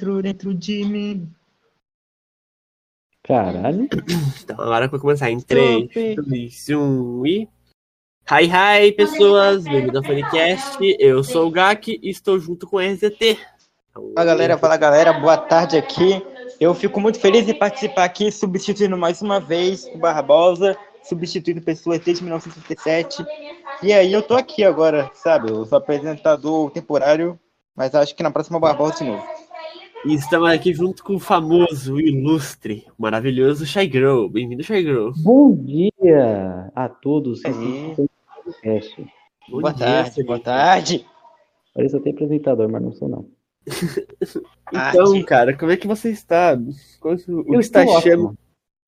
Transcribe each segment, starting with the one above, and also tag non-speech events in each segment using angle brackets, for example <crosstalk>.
dentro, dentro de mim. Caralho. Então agora vai começar em 3, 2, 1 e. Hi, hi, pessoas! Bem-vindo ao Funicast. Eu sou o Gak e estou junto com a RZT. Fala galera, fala galera, boa tarde aqui. Eu fico muito feliz de participar aqui, substituindo mais uma vez o Barbosa, substituindo pessoas desde 1967. E aí eu tô aqui agora, sabe? Eu sou apresentador temporário, mas acho que na próxima Barbosa de novo. E estamos aqui junto com o famoso, o ilustre, o maravilhoso Shy Girl. Bem-vindo, Shy Girl. Bom dia a todos. Podcast. Bom boa dia, tarde, Felipe. boa tarde. Parece até apresentador, mas não sou não. <laughs> Então, Tarde. cara, como é que você está? Como, o que Eu você está achando?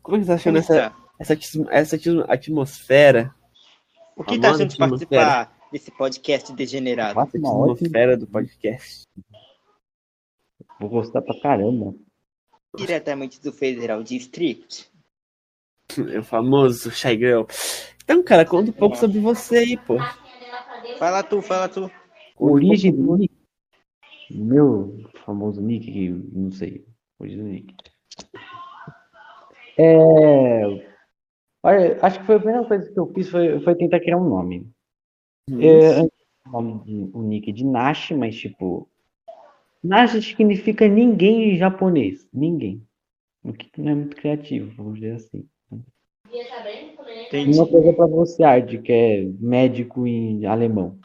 Como é que você está achando essa, está? essa, essa atmos- atmosfera? O que tá Famosa achando de participar desse podcast degenerado? Uma ótima. atmosfera do podcast. Vou gostar pra caramba. Diretamente do Federal District. <laughs> É o famoso Shy Girl. Então, cara, conta um pouco sobre você aí, pô. Fala tu, fala tu. Origem do Nick. Meu famoso Nick, que não sei. Origem do Nick. É. Olha, acho que foi a primeira coisa que eu fiz foi, foi tentar criar um nome. É, o nome de, o nick de Nash, mas tipo. Nash significa ninguém em japonês. Ninguém. O que não é muito criativo, vamos dizer assim. Entendi. Uma coisa pra você, Ard, que é médico em alemão.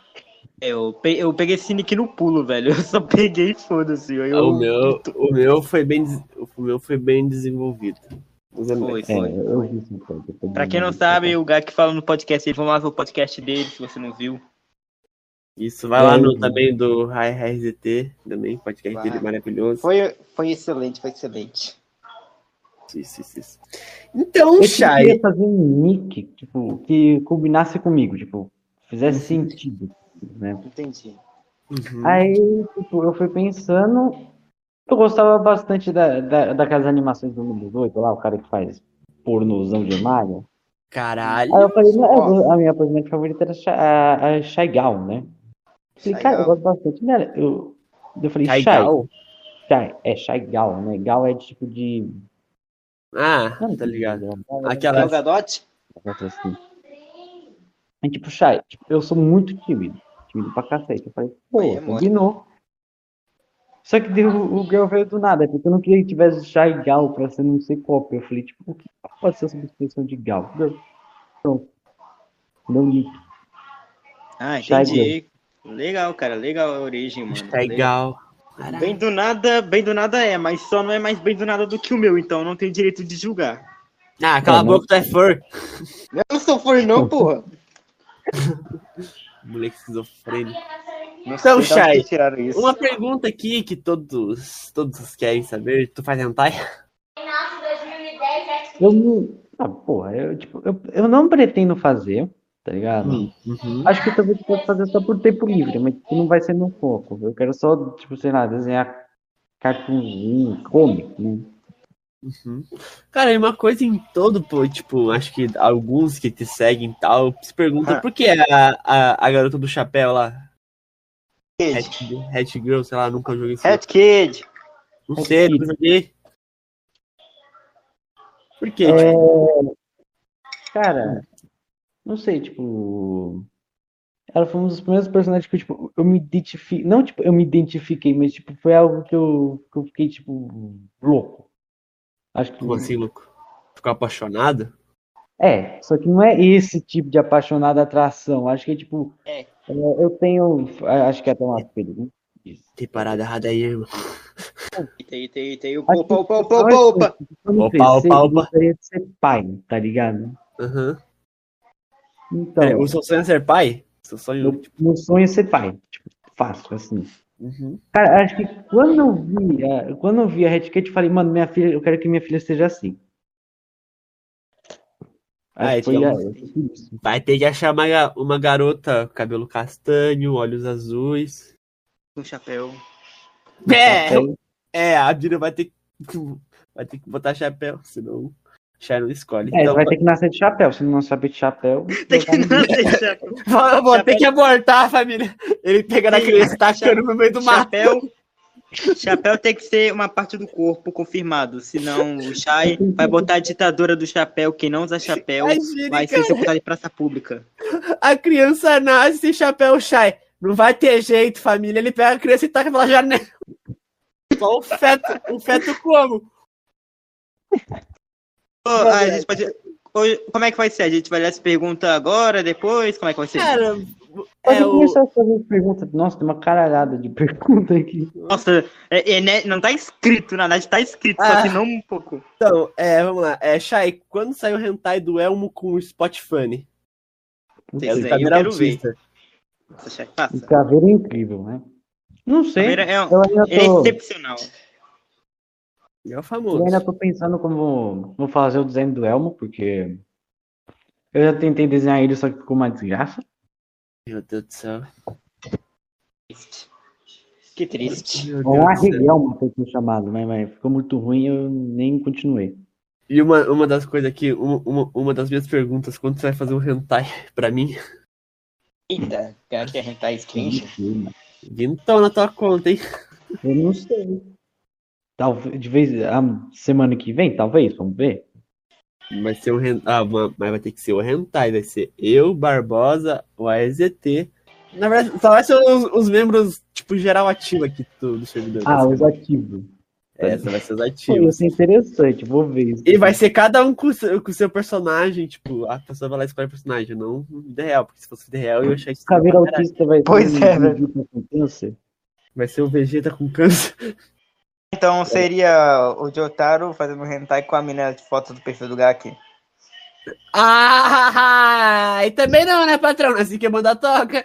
Eu, pe- eu peguei esse nick no pulo, velho. <laughs> Eu só peguei e foda-se. Eu... O meu, o meu foi bem, o meu foi bem desenvolvido. Foi, amigos. É, foi. eu Pra quem não sabe, o Gak fala no podcast, vamos lá ver o podcast dele, se você não viu. Isso, vai lá no também do Hi Hi RZT, também, podcast Vai. dele maravilhoso. Foi, foi excelente, foi excelente. Isso, isso, isso. Então, Eu Shy, queria fazer um nick, tipo, que combinasse comigo, tipo, fizesse sentido, né? Entendi. Uhum. Aí, tipo, eu fui pensando, eu gostava bastante da, da, daquelas animações do número 8, lá, o cara que faz pornozão de Mario. caralho. Aí eu falei, eu- a minha personagem favorita era a, a Shy Gal, né? Falei, cara, eu Gal. gosto bastante dela. Eu, eu falei, Kaigal? Shy, é Shy Gal, né? Gal é de tipo de... Ah, não, tá ligado. Gal é- Aquela- Gal Gadot? Outra assim. Aí, tipo, Chay, tipo, eu sou muito tímido. Tímido pra cacete. Eu falei, pô, é combinou. Só que deu, o girl veio do nada, porque eu não queria que tivesse Shy Gal pra ser não sei cópia. Eu falei, tipo, o que pode ser a substituição de Gal? Pronto. Meu nick. Ah, entendi. Legal, cara, legal a origem, mano. Kaigal. Legal. Bem do nada, bem do nada é, mas só não é mais bem do nada do que o meu, então eu não tenho direito de julgar. Ah, cala a É, boca, tu é fur. Eu não sou fã não, porra. <laughs> Moleque esquizofrênico. Não Então, isso. Uma pergunta aqui que todos, todos querem saber. Tu faz hentai? Eu não. Ah, porra, eu, tipo, eu, eu não pretendo fazer, tá ligado? Uhum. Acho que talvez possa fazer só por tempo livre, mas tipo, não vai ser meu foco. Eu quero só, tipo, sei lá, desenhar cartunzinho, comic, né? Uhum. Cara, e uma coisa em todo, pô, tipo, acho que alguns que te seguem e tal, se perguntam Ah. por que a, a, a garota do chapéu lá, Kid. Hat, Girl, sei lá, nunca joguei isso. Hat Kid. Não Hat sei, Kid. nunca joguei. Por quê? É, Tipo, Cara, não sei, tipo. Ela foi um dos primeiros personagens que eu, tipo, eu me identifiquei. Não, tipo, eu me identifiquei, mas, tipo, foi algo que eu, que eu fiquei, tipo, louco. Acho que. como assim, louco? Ficou apaixonado? É, só que não é esse tipo de apaixonada atração. Acho que é, tipo. É. é, eu tenho. Acho que é até uma pergunta. Tem parada errada aí, irmão. Eita, eita, eita, eita. Acho Opa, opa, opa, opa, opa. Opa, opa, eu opa. gostaria de ser pai, tá ligado? Aham. Então, Peraí, o seu sonho é ser pai? Seu sonho. meu, meu sonho é ser pai. Tipo, fácil, assim. Uhum. Cara, acho que quando eu vi, a- quando eu vi a Red Cat, eu falei, mano, minha filha, eu quero que minha filha seja assim. Ah, então- a-. Vai ter que achar uma, uma garota, cabelo castanho, olhos azuis. Um chapéu. É, Chapéu. é, a Dina vai ter que. Vai ter que botar chapéu, senão Não escolhe. É, então, vai ter que nascer de chapéu. Se não saber de chapéu. <laughs> Tem que nascer chapéu. <laughs> eu vou ter que abortar, família. Ele pega na criança e tacando no meio do mato. Chapéu. Chapéu tem que ser uma parte do corpo confirmado, senão o Shai vai botar a ditadura do chapéu. Quem não usa chapéu Imagine, vai ser executado em praça pública. a criança nasce sem chapéu chai. Não vai ter jeito, família. Ele pega a criança e taca pela janela. Só o feto, o feto como? Ô, a gente pode- Como é que vai ser? A gente vai ler essa pergunta agora, depois? Como é que vai ser? Cara, Pode é o... começar a fazer perguntas. Nossa, tem uma caralhada de <laughs> perguntas aqui. Nossa, é- é, né, não tá escrito, na verdade tá escrito, só Ah. que não um pouco. Então, é, vamos lá. É, Shai, quando saiu o hentai do Elmo com o Spot Funny? Esse o aí eu caveira quero ver. autista. Nossa, Shai, passa. caveira é incrível, né? Não sei. Caveira é, um- ele é tô, excepcional. Ele é o eu famoso. ainda tô pensando como vou fazer o desenho do Elmo, porque eu já tentei desenhar ele, só que ficou uma desgraça. Meu Deus do céu. Triste. Que triste. Ou um. Arriguelma foi o chamado, mas, mas ficou muito ruim eu nem continuei. E uma, uma das coisas aqui, uma, uma, uma das minhas perguntas, quando você vai fazer um hentai pra mim? Eita, quer que arrentar screen? Então na tua conta, hein? Eu não sei. Talvez, de vez, a semana que vem, talvez, vamos ver. Vai ser um. Ah, ma- mas vai ter que ser o hentai. Vai ser eu, Barbosa, o AEZT. Na verdade, só vai ser os, os membros, tipo, geral ativo aqui do, do servidor. Ah, Vai os ser- ativos. Essa vai ser os ativos. isso é interessante, vou ver isso. E vai ser cada um com o seu, com o seu personagem, tipo, a pessoa vai lá escolher o personagem, não vida real, porque se fosse vida real eu ia achar isso. Caveira autista vai ser Pois um é, velho. Vegeta com câncer. Vai ser o Vegeta com câncer. <laughs> Então seria o Jotaro fazendo hentai com a mina de foto do perfil do Gaki. Ah, e também não, né, patrão? Assim que manda toca.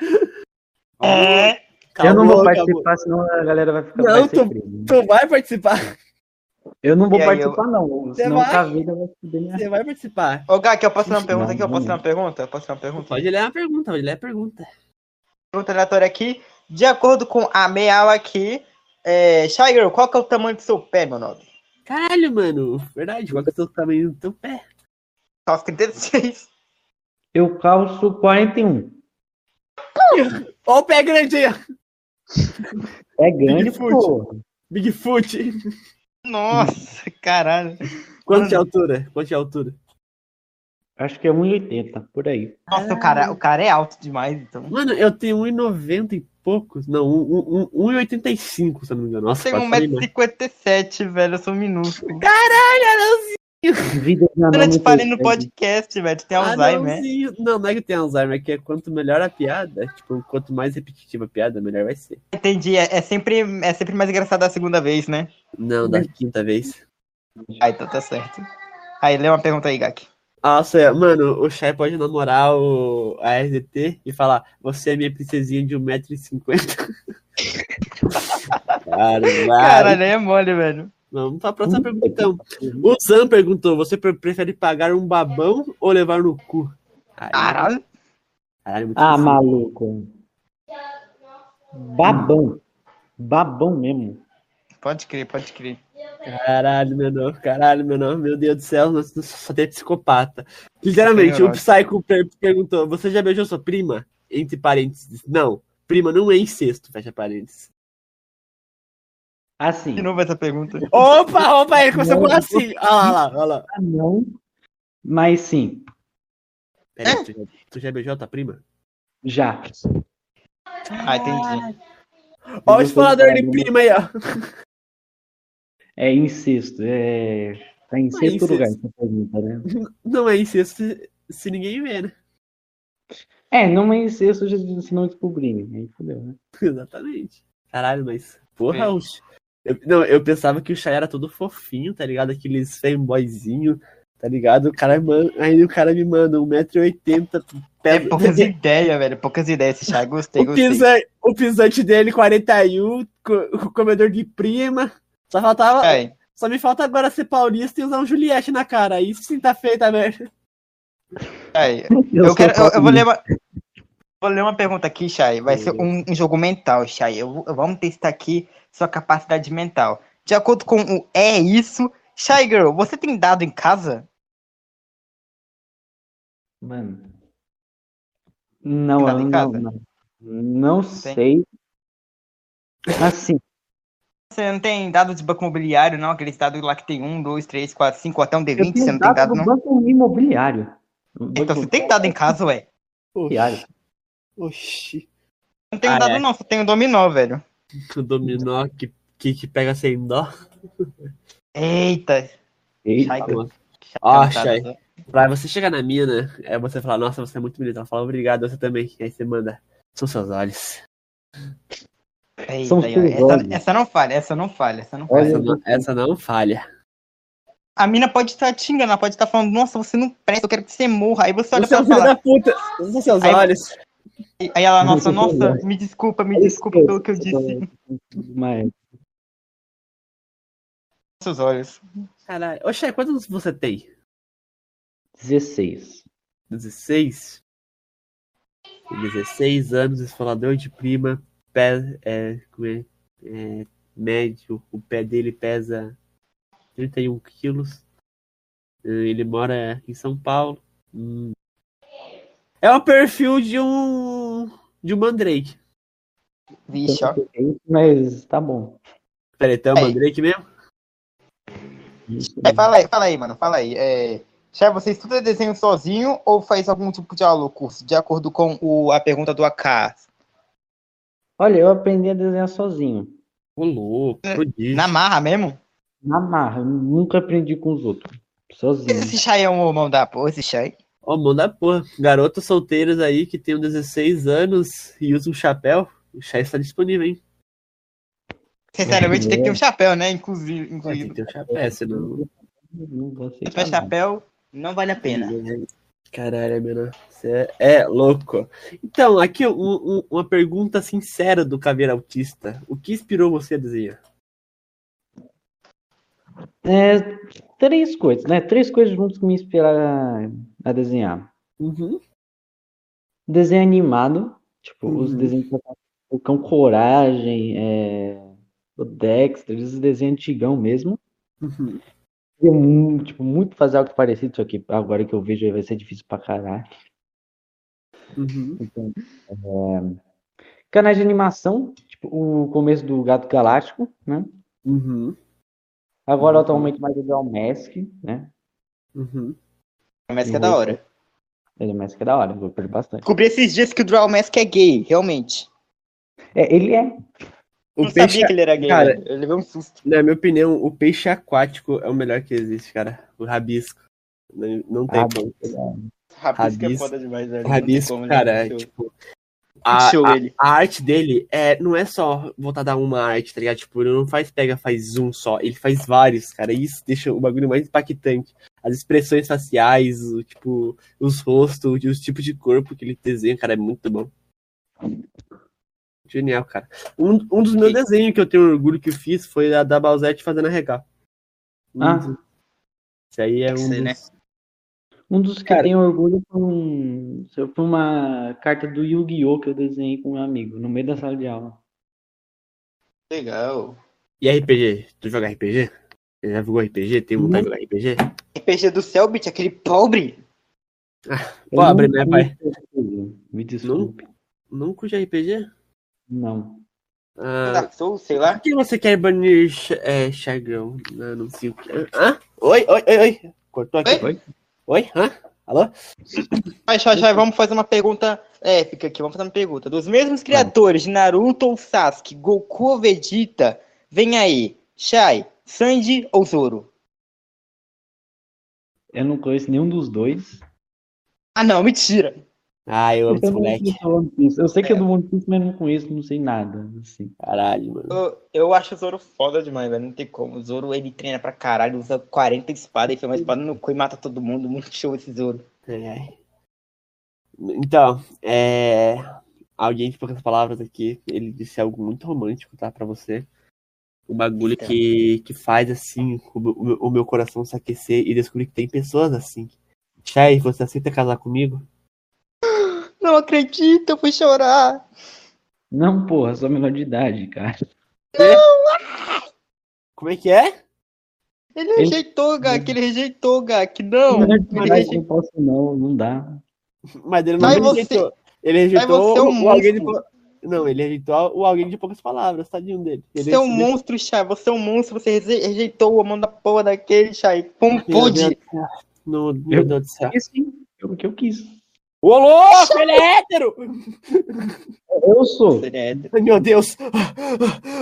É. eu não vou Calma, participar, senão a galera vai ficar Não, vai tu- preso. Tu vai participar. Eu não vou aí, participar, não. Senão vai? o Caveira vai minha Você vai participar. Ô, Gaki, eu posso fazer uma Não, pergunta aqui? Eu não, posso fazer não. uma pergunta? Eu posso fazer uma pergunta? Pode ler a pergunta, pode ler a pergunta. Pergunta aleatória aqui. De acordo com a Meal aqui, é, Shy Girl, qual que é o tamanho do seu pé, meu nome? Caralho, mano. Verdade, qual que é o tamanho do teu pé? Calça 36. Eu calço 41. <laughs> Ó o pé grande aí, ó. É grande, Bigfoot. pô. Bigfoot. Nossa, caralho. Quanto de altura? Quanto de altura? Acho que é 1,80, por aí. Nossa, o cara, o cara é alto demais, então. Mano, eu tenho 1,90 e poucos. Não, um- um- um- 1,85, se eu não me engano. Nossa, falei mais. 1,57m, velho. Eu sou minúsculo. Vida de Eu anão te muito falei no podcast, velho. Tu tem Alzheimer. Anãozinho. Não, não é que tem Alzheimer, é que é quanto melhor a piada, tipo, quanto mais repetitiva a piada, melhor vai ser. Entendi. É, é sempre, é sempre mais engraçado a segunda vez, né? Não, da quinta vez. Ah, então tá certo. Aí, lê uma pergunta aí, Gaki. Nossa, é, mano, o Shai pode namorar o, a RDT e falar: Você é minha princesinha de 1,50m. <laughs> Cara, vai. Caralho, aí é mole, velho. Vamos pra próxima pergunta então. O Zan perguntou: Você pre- prefere pagar um babão ou levar no cu? Caralho. caralho, muito Ah, maluco. Babão. Babão mesmo. Pode crer, pode crer. Caralho, meu nome, caralho, meu nome, meu Deus do céu, só tem psicopata. Sinceramente, Tem o Psycho per- perguntou: Você já beijou sua prima? Entre parênteses. Não, prima não é incesto, fecha parênteses. Assim, De novo essa pergunta. Opa, opa, ele começou com assim. Olha lá, olha lá, olha lá. ah, não. Mas sim, Peraí, tu, já, tu já beijou a tua prima? já. Ah, entendi. Ó, o explorador de prima aí, ó. É incesto. É. Tá em é sexto lugar essa pergunta, né? <laughs> Não é incesto se, se ninguém vê, né? É, não é incesto já- se não descobrirem. Aí fodeu, né? <laughs> Exatamente. Caralho, mas. Porra, É. o eu, não, eu pensava que o Shai era todo fofinho, tá ligado? Aqueles fanboyzinho, tá ligado? O cara man... Aí o cara me manda 1,80m. É poucas <laughs> ideias, velho. Poucas ideias esse chá. Gostei, O, gostei. pisa... o pisante dele, 41, co- o comedor de prima. Só faltava. Aí, Só me falta agora ser paulista e usar um Juliette na cara. Isso sim tá feito, a merda. aí. <laughs> Eu, Eu, quero, eu, eu vou ler uma. Vou ler uma pergunta aqui, Chay. Vai ser um, um jogo mental, Chay. Eu, vamos testar aqui sua capacidade mental. De acordo com o É Isso, Shy Girl, você tem dado em casa? Mano. Não, eu não, casa? não. Não sei. Assim, Você não tem dado de banco imobiliário, não? Aquele estado lá que tem um, dois, três, quatro, cinco, até um Eu D20, você não tem dado, do não? banco imobiliário. Então você tem dado em casa, ué. imobiliário. Oxi. Não tenho Ah, dado, é? não, só tenho dominó, velho. <laughs> O dominó que, que, que pega sem dó. Eita. Eita, Ó, Shai, Pra você chegar na mina, é você falar, nossa, você é muito bonita. Ela fala, obrigado, você também. Aí você manda, são seus olhos. Eita, essa, essa não falha, essa não falha, essa não falha. Essa não, essa não falha. A mina pode estar te enganando, pode estar falando, nossa, você não presta, eu quero que você morra. Aí você olha Você é pra filho ela e da puta. São seus Aí- olhos. Aí ela, nossa, nossa, me desculpa, me desculpa pelo que eu disse. <laughs> Mas, Seus olhos. Caralho. Oxe, quantos você tem? 16. 16? Tem 16 anos, esfolador de prima, pé, é, como é, é, médio, o pé dele pesa 31 quilos. Eh, Ele mora em São Paulo. Hum. É o perfil de um de um Mandrake. Vixe, ó. Mas tá bom. Peraí, tem um Aí. Mandrake mesmo? É, fala aí, fala aí, mano, fala aí. É, Chay, você estuda desenho sozinho ou faz algum tipo de aula ou curso, de acordo com o, a pergunta do AK? Olha, eu aprendi a desenhar sozinho. Ô, louco, prodígio. Na marra mesmo? Na marra. Eu nunca aprendi com os outros. Sozinho. Esse Chay é um mão da porra, esse Chay. Ó, mão da porra. Garotos solteiros aí que tem 16 anos e usam um chapéu, o chá está disponível, hein? Sinceramente, tem que ter um chapéu, né? Inclusive, Tem inclusive. que ter um chapéu, senão. Não vou Se aceitar, tiver não. chapéu, não vale a pena. Caralho, menor. Você é, louco. Então, aqui um- um- uma pergunta sincera do Caveira Autista. O que inspirou você a desenhar? É, três coisas, né? Três coisas juntos que me inspiraram a, a desenhar. Uhum. Desenho animado, tipo, os Uhum. desenhos eu faço, o Cão Coragem, é, o Dexter, esses desenhos antigão mesmo. Uhum. Eu, tipo, muito fazer algo parecido, só que agora que eu vejo vai ser difícil pra caralho. Uhum. Então, é, canais de animação, tipo, o começo do Gato Galáctico, né? Uhum. Agora, Uhum. atualmente, mais o Draw Mask, né? Uhum. Mas que é da hora. Ele Mask é da hora, eu gostei bastante. Descobri esses dias que o Draw Mask é gay, realmente. É, ele é. O não peixe, sabia que ele era gay, cara-. Eu levei um susto. na minha opinião, o peixe aquático é o melhor que existe, cara. O rabisco. Não, não tem Ah, como. Rabisco é Rabisco- foda demais, velho. Rabisco, como, né? cara, é tipo. A, a- a arte dele é, não é só voltada a uma arte, tá ligado? Tipo, ele não faz pega, faz um só. Ele faz vários, cara. E isso deixa o bagulho mais impactante. As expressões faciais, o, tipo, os rostos, os tipos de corpo que ele desenha, cara, é muito bom. Genial, cara. Um, um dos meus desenhos que eu tenho orgulho que eu fiz foi a da Balzete fazendo a regar. Ah. Esse aí é um ser, né? Um dos que Cara- tem orgulho foi, um, foi uma carta do Yu-Gi-Oh! que eu desenhei com meu amigo, no meio da sala de aula. Legal. E RPG? Tu joga RPG? Já jogou RPG? Tem vontade de jogar RPG? RPG do Selbit, aquele pobre. Eu Pobre, né, pai? Me desculpe. Não curte RPG? Não. Ah, Dark Souls, sei lá. por que você quer banir é, Chagão? Não, não sei o que. Hã? Oi, oi, oi, oi. Cortou aqui. Oi? Oi? Hã? Alô? Já, já, vamos fazer uma pergunta épica aqui. Vamos fazer uma pergunta. Dos mesmos criadores de Naruto ou Sasuke, Goku ou Vegeta, vem aí. Shai, Sanji ou Zoro? Eu não conheço nenhum dos dois. Ah, não, mentira. Ah, eu amo Eu, esse moleque. Eu sei que é do One Piece, mas não conheço, não sei nada. Assim. Caralho, mano. Eu, eu acho o Zoro foda demais, velho. Não tem como. O Zoro, ele treina pra caralho, usa 40 espadas, enfia uma espada no cu e mata todo mundo. Muito show esse Zoro. Ai. Então, é. Alguém de poucas palavras aqui, ele disse algo muito romântico, tá? Pra você. Um bagulho Eita. que, que faz assim o meu, o meu- o meu coração se aquecer e descobrir que tem pessoas assim. Chay, você aceita casar comigo? Não acredito, eu fui chorar. Não, porra, sou menor de idade, cara. Como é que é? Ele Ele- rejeitou, Gak, ele rejeitou, Gak. Não, idade rejeitou. não posso não, não dá. Mas ele não Vai ele você. rejeitou. Ele rejeitou você é um o- alguém de. Não, ele rejeitou o alguém de poucas palavras, tadinho dele. Ele Você é um monstro, Chay. Você é um monstro. Você rejeitou o amor da porra daquele, Chay. Como Meu pôde? Deus do céu. No, meu Deus do céu. É o que eu quis. Ô, louco, ele é hétero! Eu sou. Ele é- Ai, Meu Deus.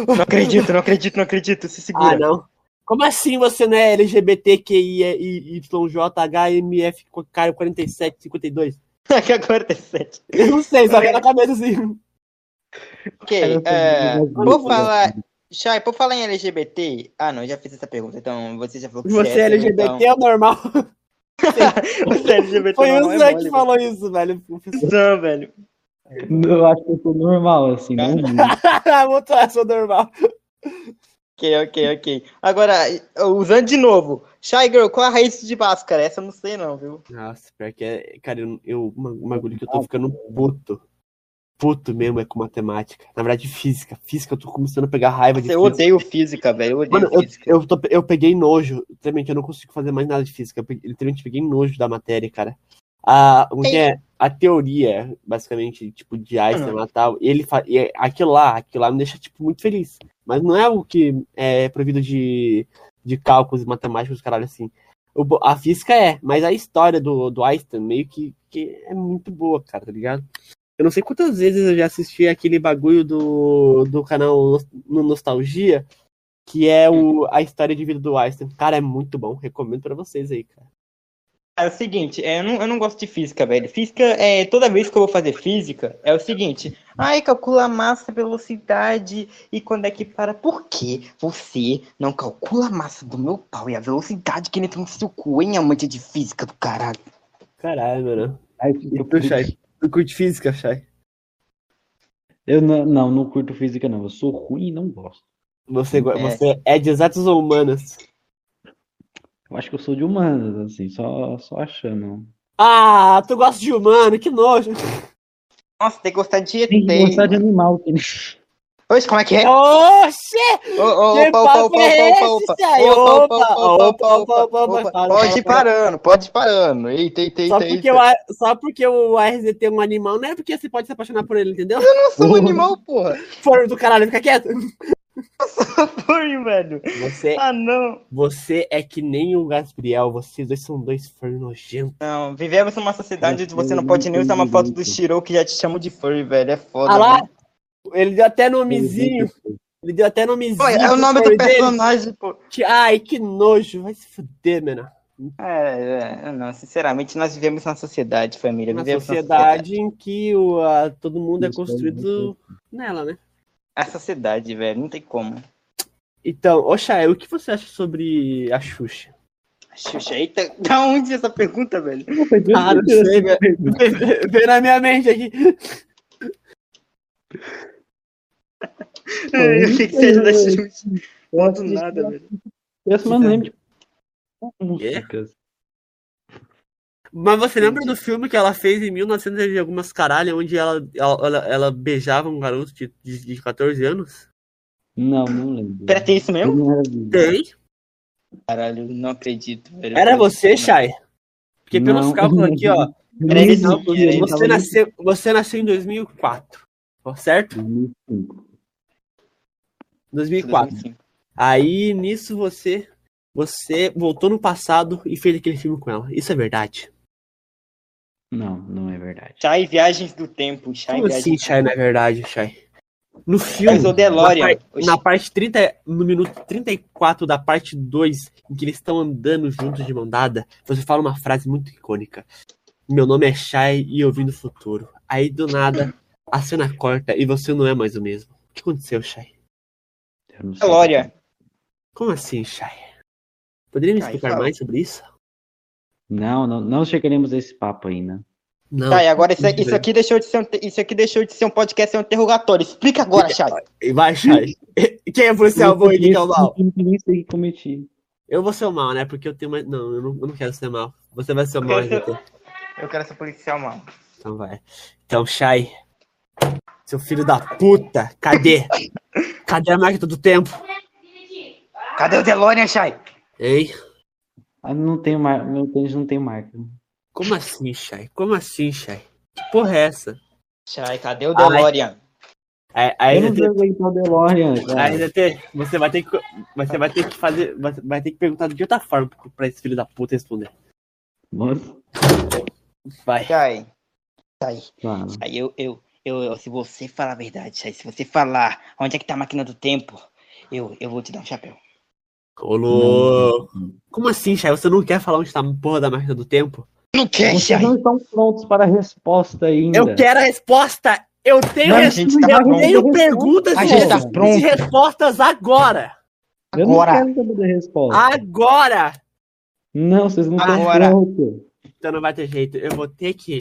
Não acredito, não acredito, não acredito. Se segura. Ah, não. Como assim você não é LGBTQIYJHMF Caio 4752? Que agora tem sete. Eu não sei, só que na cabeça assim. Ok, é, por falar. Chay, por falar em LGBT. Ah, não, já fiz essa pergunta. Então, você já falou que Você é hétero, LGBT é o normal. <laughs> É LGBT. Foi o é Zé mole, que falou isso, velho. Não, velho. Eu acho que eu sou normal, assim, não muito. Botou essa normal. Ok, ok, ok. Agora, usando de novo. Shy Girl, qual a raiz de máscara? Essa eu não sei, não, viu? Nossa, pior que é. Cara, eu, eu uma, uma bagulho que eu tô ficando puto. Puto mesmo é com matemática. Na verdade, física. Física, eu tô começando a pegar raiva de Eu física. odeio física, velho. Eu odeio Mano, eu, física. eu, tô- eu peguei nojo. Também que eu não consigo fazer mais nada de física. Eu peguei, literalmente peguei nojo da matéria, cara. A, o que é, a teoria, basicamente, tipo, de Einstein lá e tal, ele fa, e é- aquilo lá, aquilo lá me deixa, tipo, muito feliz. Mas não é algo que é provido de, de cálculos matemáticos, caralho, assim. O a física é, mas a história do, do Einstein meio que, que é muito boa, cara, tá ligado? Eu não sei quantas vezes eu já assisti aquele bagulho do, do canal no Nostalgia, que é o, a história de vida do Einstein. Cara, é muito bom. Recomendo pra vocês aí, cara. É o seguinte, é, eu não, eu não gosto de física, velho. Física, é, toda vez que eu vou fazer física, é o seguinte. Ai, calcula a massa, velocidade e quando é que para. Por que você não calcula a massa do meu pau e a velocidade que ele tem no seu cu, hein, amante de física do caralho? Caralho, mano. E eu, tu, Chay? Tu curte física, Chay? eu não, não, não curto física, não. Eu sou ruim e não gosto. Você, É. você é de exatas ou humanas? Eu acho que eu sou de humanas, assim, só, só achando. Ah, tu gosta de humano, que nojo. Nossa, tem que gostar de ET. Tem que gostar de animal. Que... <laughs> Oxe, como é que é? Que Opa, opa, papo opa, é opa, opa, opa, Opa, opa, opa, opa, opa, opa, opa. opa. Pode ir parando, pode ir parando. Eita, eita, Só eita, porque, eita. o, só porque o RZT é um animal, não é porque você pode se apaixonar por ele, entendeu? Eu não sou um <laughs> animal, porra. For do caralho, fica quieto. Foi, velho. Você, Ah, não. você é que nem o Gabriel, vocês dois são dois furry nojentos. Não, vivemos numa sociedade onde você não pode nem usar uma foto do Shiro que já te chamam de furry, velho. É foda. Ah lá, velho. Ele deu até nomezinho, ele deu até nomezinho. Pô, é o nome do furry dele. personagem, pô. Ai, que nojo, vai se fuder, mano. É, é, não, sinceramente, nós vivemos na sociedade, família. Uma vivemos na sociedade em que o, a- todo mundo é Isso, é construído nela, né? A sociedade, velho, não tem como. Então, Chay, o que você acha sobre a Xuxa? Xuxa, eita, <laughs> da onde essa pergunta, velho? Ah, não sei, velho. Veio na minha mente aqui. Eu que seja da Xuxa. Eu Do nada, velho. Essa mano lembro de músicas. Mas você lembra do filme que ela fez em 1900 e algumas caralho, onde ela, ela, ela, ela beijava um garoto de, de, de 14 anos? Não, não lembro. Pera, tem isso mesmo? Tem. Caralho, não acredito, velho. Era você, Chay? Porque pelos Não. cálculos aqui, ó, <laughs> você nasceu, você nasceu em 2004, ó, certo? em 2005. 2004. Aí, nisso, você você voltou no passado e fez aquele filme com ela. Isso é verdade? Não, não é verdade. Chai Viagens do Tempo. Chai Como Viagens assim, Chay, não é verdade, Chay? No filme, Mas o DeLorean. na, par- na parte 30, no minuto 34 da parte 2, em que eles estão andando juntos de mão dada, você fala uma frase muito icônica. Meu nome é Shai e eu vim do futuro. Aí, do nada, a cena corta e você não é mais o mesmo. O que aconteceu, Shai? Eu não sei. DeLorean. Como assim, Shai? Poderia me explicar fala. mais sobre isso? Não, não, não chegaremos a esse papo ainda. Não. Tá, e agora isso, isso aqui deixou de ser um, isso aqui deixou de ser um podcast, é um interrogatório. Explica agora, Chai. Vai, Shai. <laughs> Quem é policial bom e quem é o mal? Eu nem sei que cometi. Eu vou ser o mal, né? Porque eu tenho mais. Não, eu não, eu não quero ser mal. Você vai ser o Eu mal, quero ser-. Eu quero ser policial, mano. Então vai. Então, Shai. Seu filho da puta. Cadê? Cadê a máquina do tempo? Cadê o DeLorean, Chai? Hein? Ah, não tem mar... Meu tênis não tem marca. Como assim, Shai? Como assim, Shai? Que porra é essa? Chai, cadê o DeLorean? Aí, aí Eu não tem- o DeLorean, cara. ainda tem- você vai ter que. Você vai ter que fazer. Vai, ter que perguntar de outra forma pra esse filho da puta responder. Nossa, Vai. Chay. cara. Aí eu, eu, eu, eu- se você falar a verdade, Chay, se você falar onde é que tá a máquina do tempo, eu, eu vou te dar um chapéu. Ô, louco. Como assim, Chay? Você não quer falar onde tá a porra da máquina do tempo? Não quer, Vocês Chay? não estão prontos para a resposta ainda. Eu quero a resposta! Eu tenho, Não, res- gente tá eu tenho perguntas A e gente tá pronto. e respostas agora! Eu não Agora. quero saber da resposta. Agora! Não, vocês não estão prontos. Então não vai ter jeito. Eu vou ter que.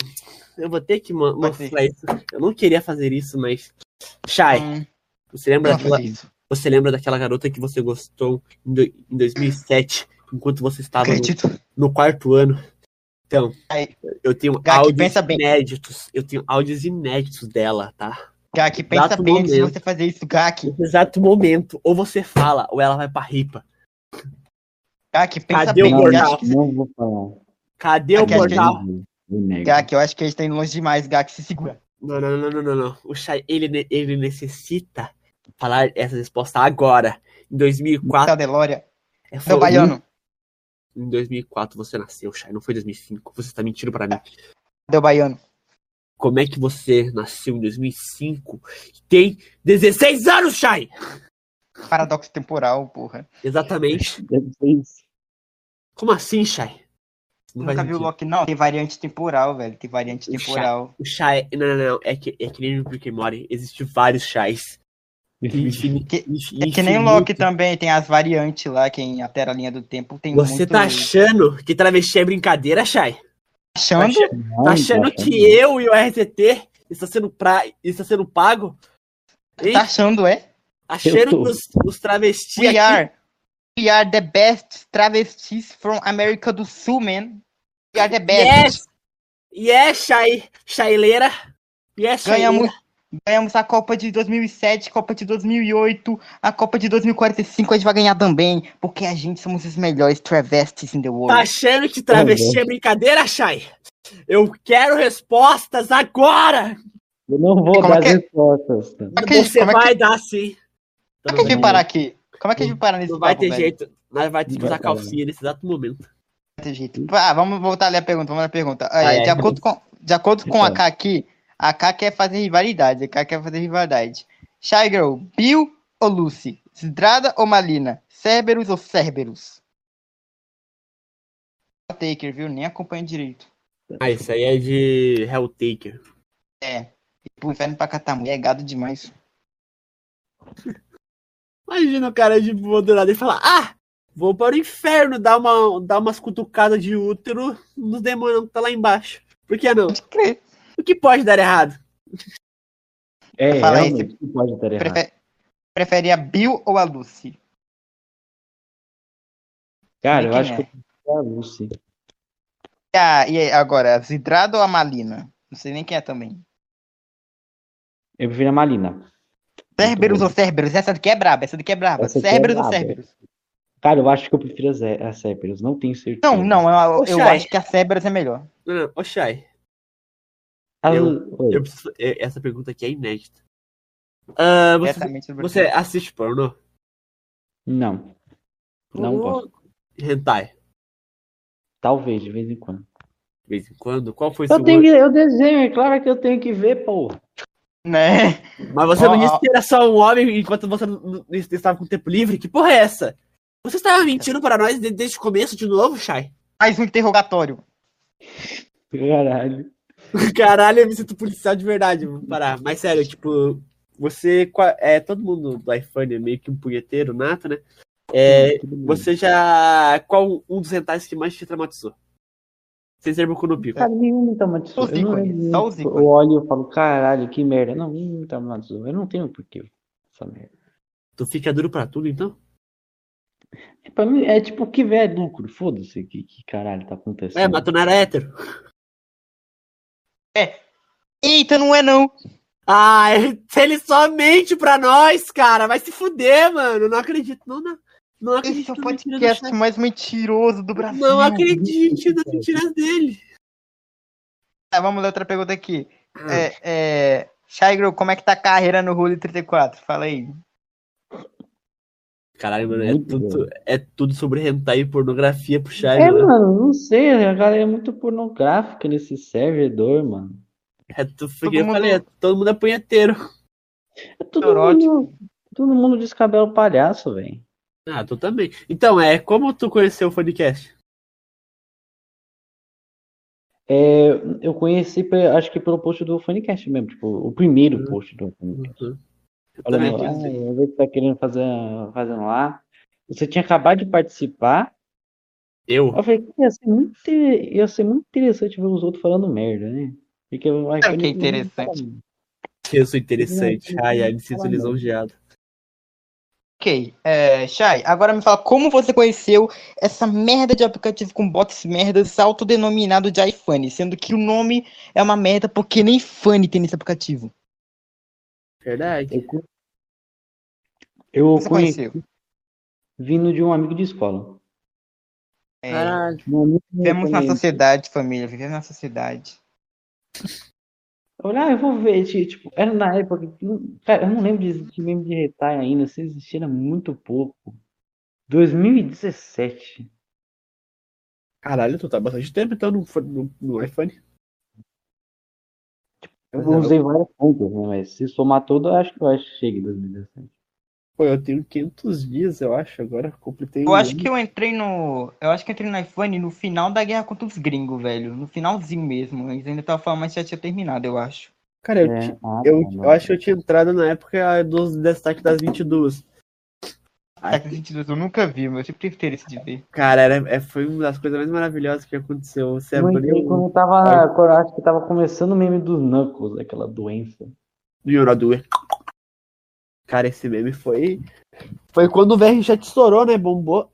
Eu vou ter que mostrar isso. Eu não queria fazer isso, mas. Shai, Hum, você lembra daquela, você lembra daquela garota que você gostou em, do- em 2007, enquanto você estava no, no quarto ano? Então, Aí. eu tenho Gaki, áudios pensa bem. inéditos. Eu tenho áudios inéditos dela, tá? Gak, pensa Exato bem antes de momento. você fazer isso, Gak. Nesse exato momento, ou você fala, ou ela vai pra ripa. Gak, pensa Cadê o bem. Eu portal? acho que, Não vou falar. Cadê o Aqui, que- portal? Eu nego. Gak, eu acho que a gente tá indo longe demais, Gak, se segura. Não, não, não, não, não, não. O Shai, ele, ele necessita falar essa resposta agora. Em 2004. Tá, Delória. É, Seu baiano. Em 2004 você nasceu, Shai. Não foi 2005. Você está mentindo pra mim. Deu baiano. Como é que você nasceu em 2005 e tem 16 anos, Shai? Paradoxo temporal, porra. Exatamente. Como assim, Shai? Não Nunca viu o. Loki? Não, tem variante temporal, velho. Tem variante O temporal. O Shai. Não, não, não. É que, é que nem and Morty. Existem vários. Infini- Que- É que nem o. Loki também, tem as variantes lá, quem altera a linha do tempo tem Você muito... tá achando que travesti é brincadeira, Shai? achando? Não, Tá achando tá que eu e o RTT está sendo, pra... está sendo pago? Hein? Tá achando, é? Achando que os, os travestis. We aqui- are. We are the best travestis from América do Sul, man. We are the best. Yes! Yes, Shai... Shaileira! Yes, Ganhamos, Shaileira. ganhamos a Copa de 2007, Copa de 2008, a Copa de 2045 a gente vai ganhar também, porque a gente somos os melhores travestis in the Tá world. achando que travesti é brincadeira, Shai? Eu quero respostas agora! Eu não vou Como é dar que é? respostas. tá? Como é que- Você como é que- vai dar sim. Como é que a gente vai parar aqui? Como é que a gente vai parar nesse Não vai papo, ter velho? jeito. Nós vai ter que usar calcinha nesse exato momento. Não vai ter jeito. Ah, vamos voltar ali a pergunta, vamos à pergunta. Ah, é, é. de, acordo com, de acordo com a Então. K aqui, a K quer fazer rivalidade, a K quer fazer rivalidade. Shy Girl, Bill ou Lucy? Zidrada ou Malina? Cerberus ou Cerberus? Taker, viu? Nem acompanha direito. Ah, isso aí é de Helltaker. É. E pro inferno pra catar mulher é gado demais. <laughs> Imagina o cara de boa do nada e falar: Ah, vou para o inferno dar, uma, dar umas cutucadas de útero nos demônios que tá lá embaixo. Por que não? O que pode dar errado? É, Fala aí, realmente, não pode dar errado. Prefe- Prefere a Bill ou a Lucy? Cara, eu acho é? que prefiro a Lucy. Ah, e aí, agora, a Zidrada ou a Malina? Não sei nem quem é também. Eu prefiro a Malina. Cerberus bom. ou Cerberus? Essa daqui é braba, essa daqui é braba. Essa aqui é Cerberus ou. Cerberus? Cara, eu acho que eu prefiro a, a Cerberus. Não tenho certeza. Não, não, eu, eu acho que a Cerberus é melhor. Não, não, ô Shai, eu- eu preciso- é- essa pergunta aqui é inédita. Ah, você, sobre você assiste pornô? Não. Não gosto. Hentai, Talvez, de vez em quando. de vez em quando. Qual foi seu. Eu tenho que, eu desenho, é claro que eu tenho que ver, pô. Né? Mas você Ó, não disse que era só um homem enquanto você estava com tempo livre? Que porra é essa? Você estava mentindo para nós de- desde o começo de novo, Shai? Mais um interrogatório. Caralho. Caralho, eu me sinto policial de verdade, vou parar. Mas sério, tipo, você. É, todo mundo do iPhone é meio que um punheteiro nato, né? É, você já. Qual um dos rentais que mais te traumatizou? Sem ser Pico. Cara, nenhum me traumatizou. Os Eu ícones, só os ícones. Eu olho e eu falo, caralho, que merda. Não, nenhum me traumatizou. Eu não tenho porquê essa merda. Tu fica duro pra tudo, então? É, pra mim, é tipo, que velho é lucro. Foda-se que, que caralho tá acontecendo. É, mas tu não era hétero. Eita, não é não. Ah, <laughs> ele só mente pra nós, cara. Vai se fuder, mano. Não acredito, não, não. Não Esse acredito é o na mentira do podcast mais mentiroso do Brasil. Não acredite nas mentiras dele. Tá, vamos ler outra pergunta aqui. Ah. É, é, Shai Girl, como é que tá a carreira no Rule 34? Fala aí. Caralho, mano, é tudo, é tudo sobre hentai e pornografia pro Shai, É, mano. mano, não sei, a galera é muito pornográfica nesse servidor, mano. É tudo, Todo eu mundo- falei, é- todo mundo é punheteiro. É todo Erótico. mundo, todo mundo descabelo palhaço, velho. Ah, tu também. Então, é, como tu conheceu o podcast? É, eu conheci, acho que pelo post do Funnycast mesmo, tipo, o primeiro Uhum. post do Falando, também ah, conheci. eu vejo que tá querendo fazer, fazendo lá. Você tinha acabado de participar. Eu? Eu falei que ia ser muito, ia ser muito interessante ver os outros falando merda, né? Porque o É, que é não interessante. Eu sou interessante. Ai, ai, me sinto lisonjeado. Ok, é, Shai, agora me fala como você conheceu essa merda de aplicativo com bots merdas autodenominado de iPhone, sendo que o nome é uma merda porque nem fone tem nesse aplicativo. Verdade. Eu, eu Você conheci conheceu? vindo de um amigo de escola. É, meu vivemos na sociedade, família, vivemos na sociedade. Eu falei, ah, eu vou ver, ti- tipo, era na época que, cara, eu não lembro de existir meme de hentai ainda, se existia era muito pouco. 2017. Caralho, tu tá bastante tempo então no, no, no iPhone. Eu Mas é usei várias contas, né, mas se somar tudo, eu acho que eu acho que chega em 2017. Pô, eu tenho 500 dias, eu acho, agora completei Eu um acho ano. que eu entrei no. Eu acho que eu entrei no iPhone no final da guerra contra os gringos, velho. No finalzinho mesmo. Eles ainda estavam falando, mas já tinha terminado, eu acho. Cara, eu, É, ti- ah, eu, tá, eu acho que eu tinha entrado na época dos destaques das 22. Ai, Attack on Titan eu nunca vi, mas eu sempre tive interesse de ver. Cara, era, é, foi uma das coisas mais maravilhosas que aconteceu. Você Eu entrei abriu quando eu tava, quando eu acho que tava começando o meme dos Knuckles, aquela doença. o Yorodue. Cara, esse meme foi. Foi quando o VRChat estourou, né? Bombou.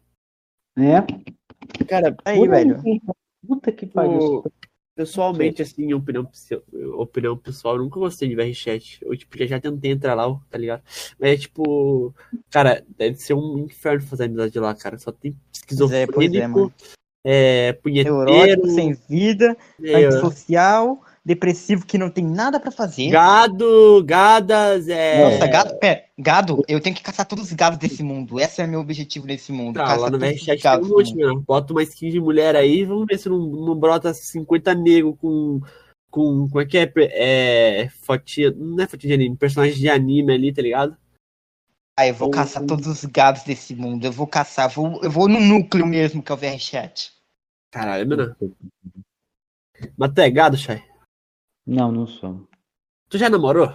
É, Cara, Aí, Puta velho. que- Puta que pariu. o- pessoalmente, assim, opinião, opinião pessoal, eu nunca gostei de VRChat. Eu, tipo, já, já tentei entrar lá, tá ligado? Mas é tipo. Cara, deve ser um inferno fazer amizade lá, cara. Só tem Pois é, pois é, mano. esquizofrênico, é, punheteiro, Neurótico, sem vida, é, antissocial, depressivo que não tem nada pra fazer. gado, gadas, é. Nossa, gado, pera, gado, eu tenho que caçar todos os gados desse mundo. Esse é meu objetivo nesse mundo. Tá, lá no tem gados um monte, mano. Bota uma skin de mulher aí, vamos ver se não, não brota 50 negros com. Com. Como é que é? É. Fotinha. Não é fotinha de anime, personagem de anime ali, tá ligado? Ah, eu vou Ou- caçar todos os gados desse mundo. Eu vou caçar, vou, eu vou no núcleo mesmo, que é o VRChat. Caralho, mano. Mas tu é gado, Chay? Não, não sou. Tu já namorou?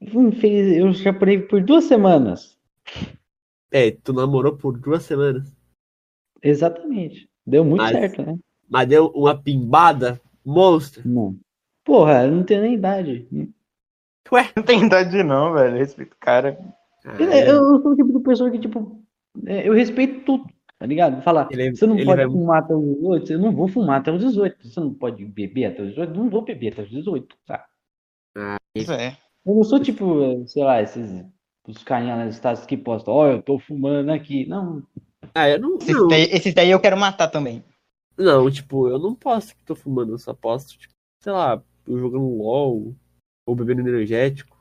Infeliz, eu já parei por duas semanas. É, tu namorou por duas semanas. Exatamente. Deu muito Mas- certo, né? Mas deu uma pimbada monstro. Não. Porra, eu não tenho nem idade. Ué? Não tem idade não, velho. Respeito o cara. Eu, eu sou o tipo de pessoa que, tipo, é, eu respeito tudo, tá ligado? Falar, Ele- você não pode vai- fumar até os 18, eu não vou fumar até os 18. Você não pode beber até os 18, eu não vou beber até os 18, tá? Isso é. Eu não sou tipo, sei lá, esses os carinha nos status que postam, ó, eu tô fumando aqui. Não, Ah, eu não. Esses Não, daí, esses daí eu quero matar também. não, tipo, eu não posto que tô fumando, eu só posto, tipo, sei lá, jogando LOL ou bebendo energético.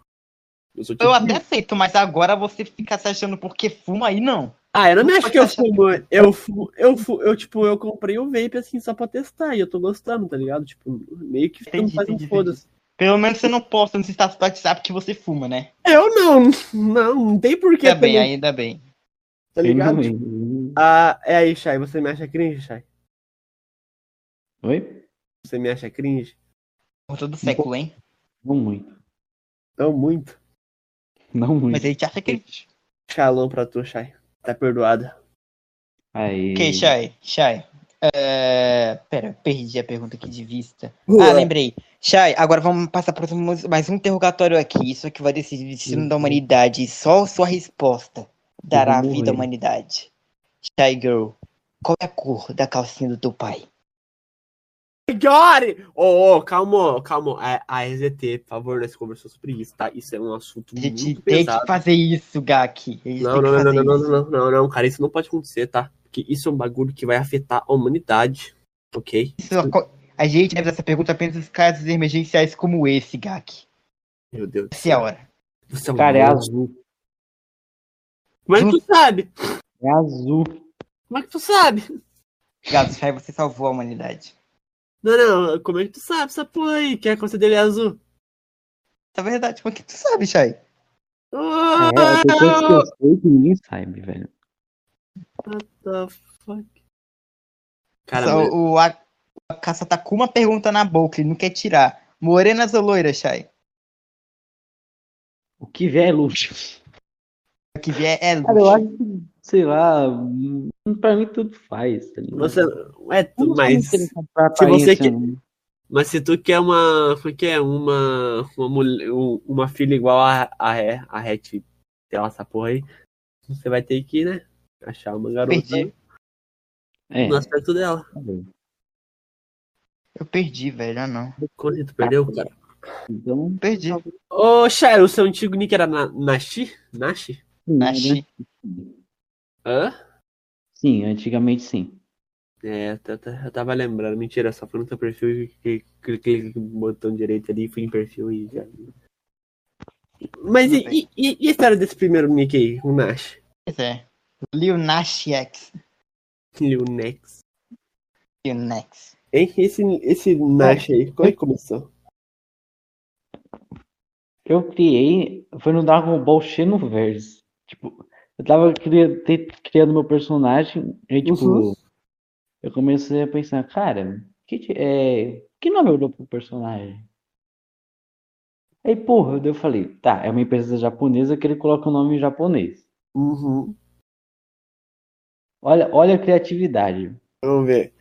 Eu sou tipo. Eu até aceito, mas agora você fica se achando porque fuma aí, não. Ah, eu não me acho que eu fumo. Eu fumo, eu fumo, eu, tipo, eu comprei o vape assim só pra testar e eu tô gostando, tá ligado? Tipo, meio que não Entendi, faz um foda-se. Pelo menos você não posta no status do WhatsApp que você fuma, né? Eu não, não, não tem porquê Ainda bem, ainda bem. tá ligado? Tipo, não- ah, é aí, Shai, você me acha cringe, Shai? Oi? Você me acha cringe? Por todo século, hein? Não muito. Não muito. Não muito. Mas ele te acha que. Shalom pra tu, Shai. Tá perdoada. Aí. Ok, Shai, Shai. É... Pera, perdi a pergunta aqui de vista. Ah, lembrei. Shai, agora vamos passar por mais um interrogatório aqui. Isso aqui vai decidir o destino da humanidade. Só sua resposta dará vida à humanidade. Shai Girl, qual é a cor da calcinha do teu pai? Got it! Ô, ô, calma, calma. A, a RZT, por favor, nós conversou sobre isso, tá? Isso é um assunto A gente muito tem pesado. que fazer isso, Gaki. Não, não, não, não, não, não, não, não, cara, isso não pode acontecer, tá? Porque isso é um bagulho que vai afetar a humanidade, ok? Isso A gente deve essa pergunta apenas em casos emergenciais como esse, Gak. Meu Deus. do Essa é a céu. hora. Você é um Cara, é azul. Como é que tu sabe? É azul. Como é que tu sabe? Gato, você salvou a humanidade. Não, não, como é que tu sabe essa porra aí? Que a coisa dele é azul. É verdade, como é que tu sabe, Chay? É, coisas que eu ninguém sabe, velho. What the fuck? Cara, Só mas- o, a, a caça tá com uma pergunta na boca, ele não quer tirar. Morenas ou loiras, Chay? O que vier é luxo. O que vier é Cara, eu luxo. acho que, sei lá, hum, pra mim tudo faz, tá você. É, tu, mas. se você quer- não. Mas se tu quer uma. Como é que é? Uma. Uma, mulher, um- uma filha igual a, a, a Hatch, sei lá, essa porra aí. Você vai ter que, né? Achar uma garota Perdi. É, no aspecto dela. tá. Eu perdi, velho. Ah, não. Tu perdeu, cara? Então, Perdi. Ô, Chay, o seu antigo nick era na, Nashi? Nashi? Achei. Hã? Sim, antigamente sim. É, eu tava lembrando. Mentira, só fui no teu perfil e cliquei- no botão direito ali, fui em perfil e já. Mas e, e, e- a história desse primeiro nick aí, o Nash? Pois é. Lil Nas X. O <laughs> Nex? Lil Nas. Hein? Esse, esse Nash aí, como é que começou? Eu criei, foi no Dragon Ball Xenoverse. Tipo, eu tava cria- te- criando meu personagem, e tipo, Uhum. eu comecei a pensar, cara, que, é, que nome eu dou pro personagem? Aí, porra, eu falei, tá, é uma empresa japonesa que ele coloca o nome em japonês. Uhum. Olha, olha a criatividade. Vamos ver.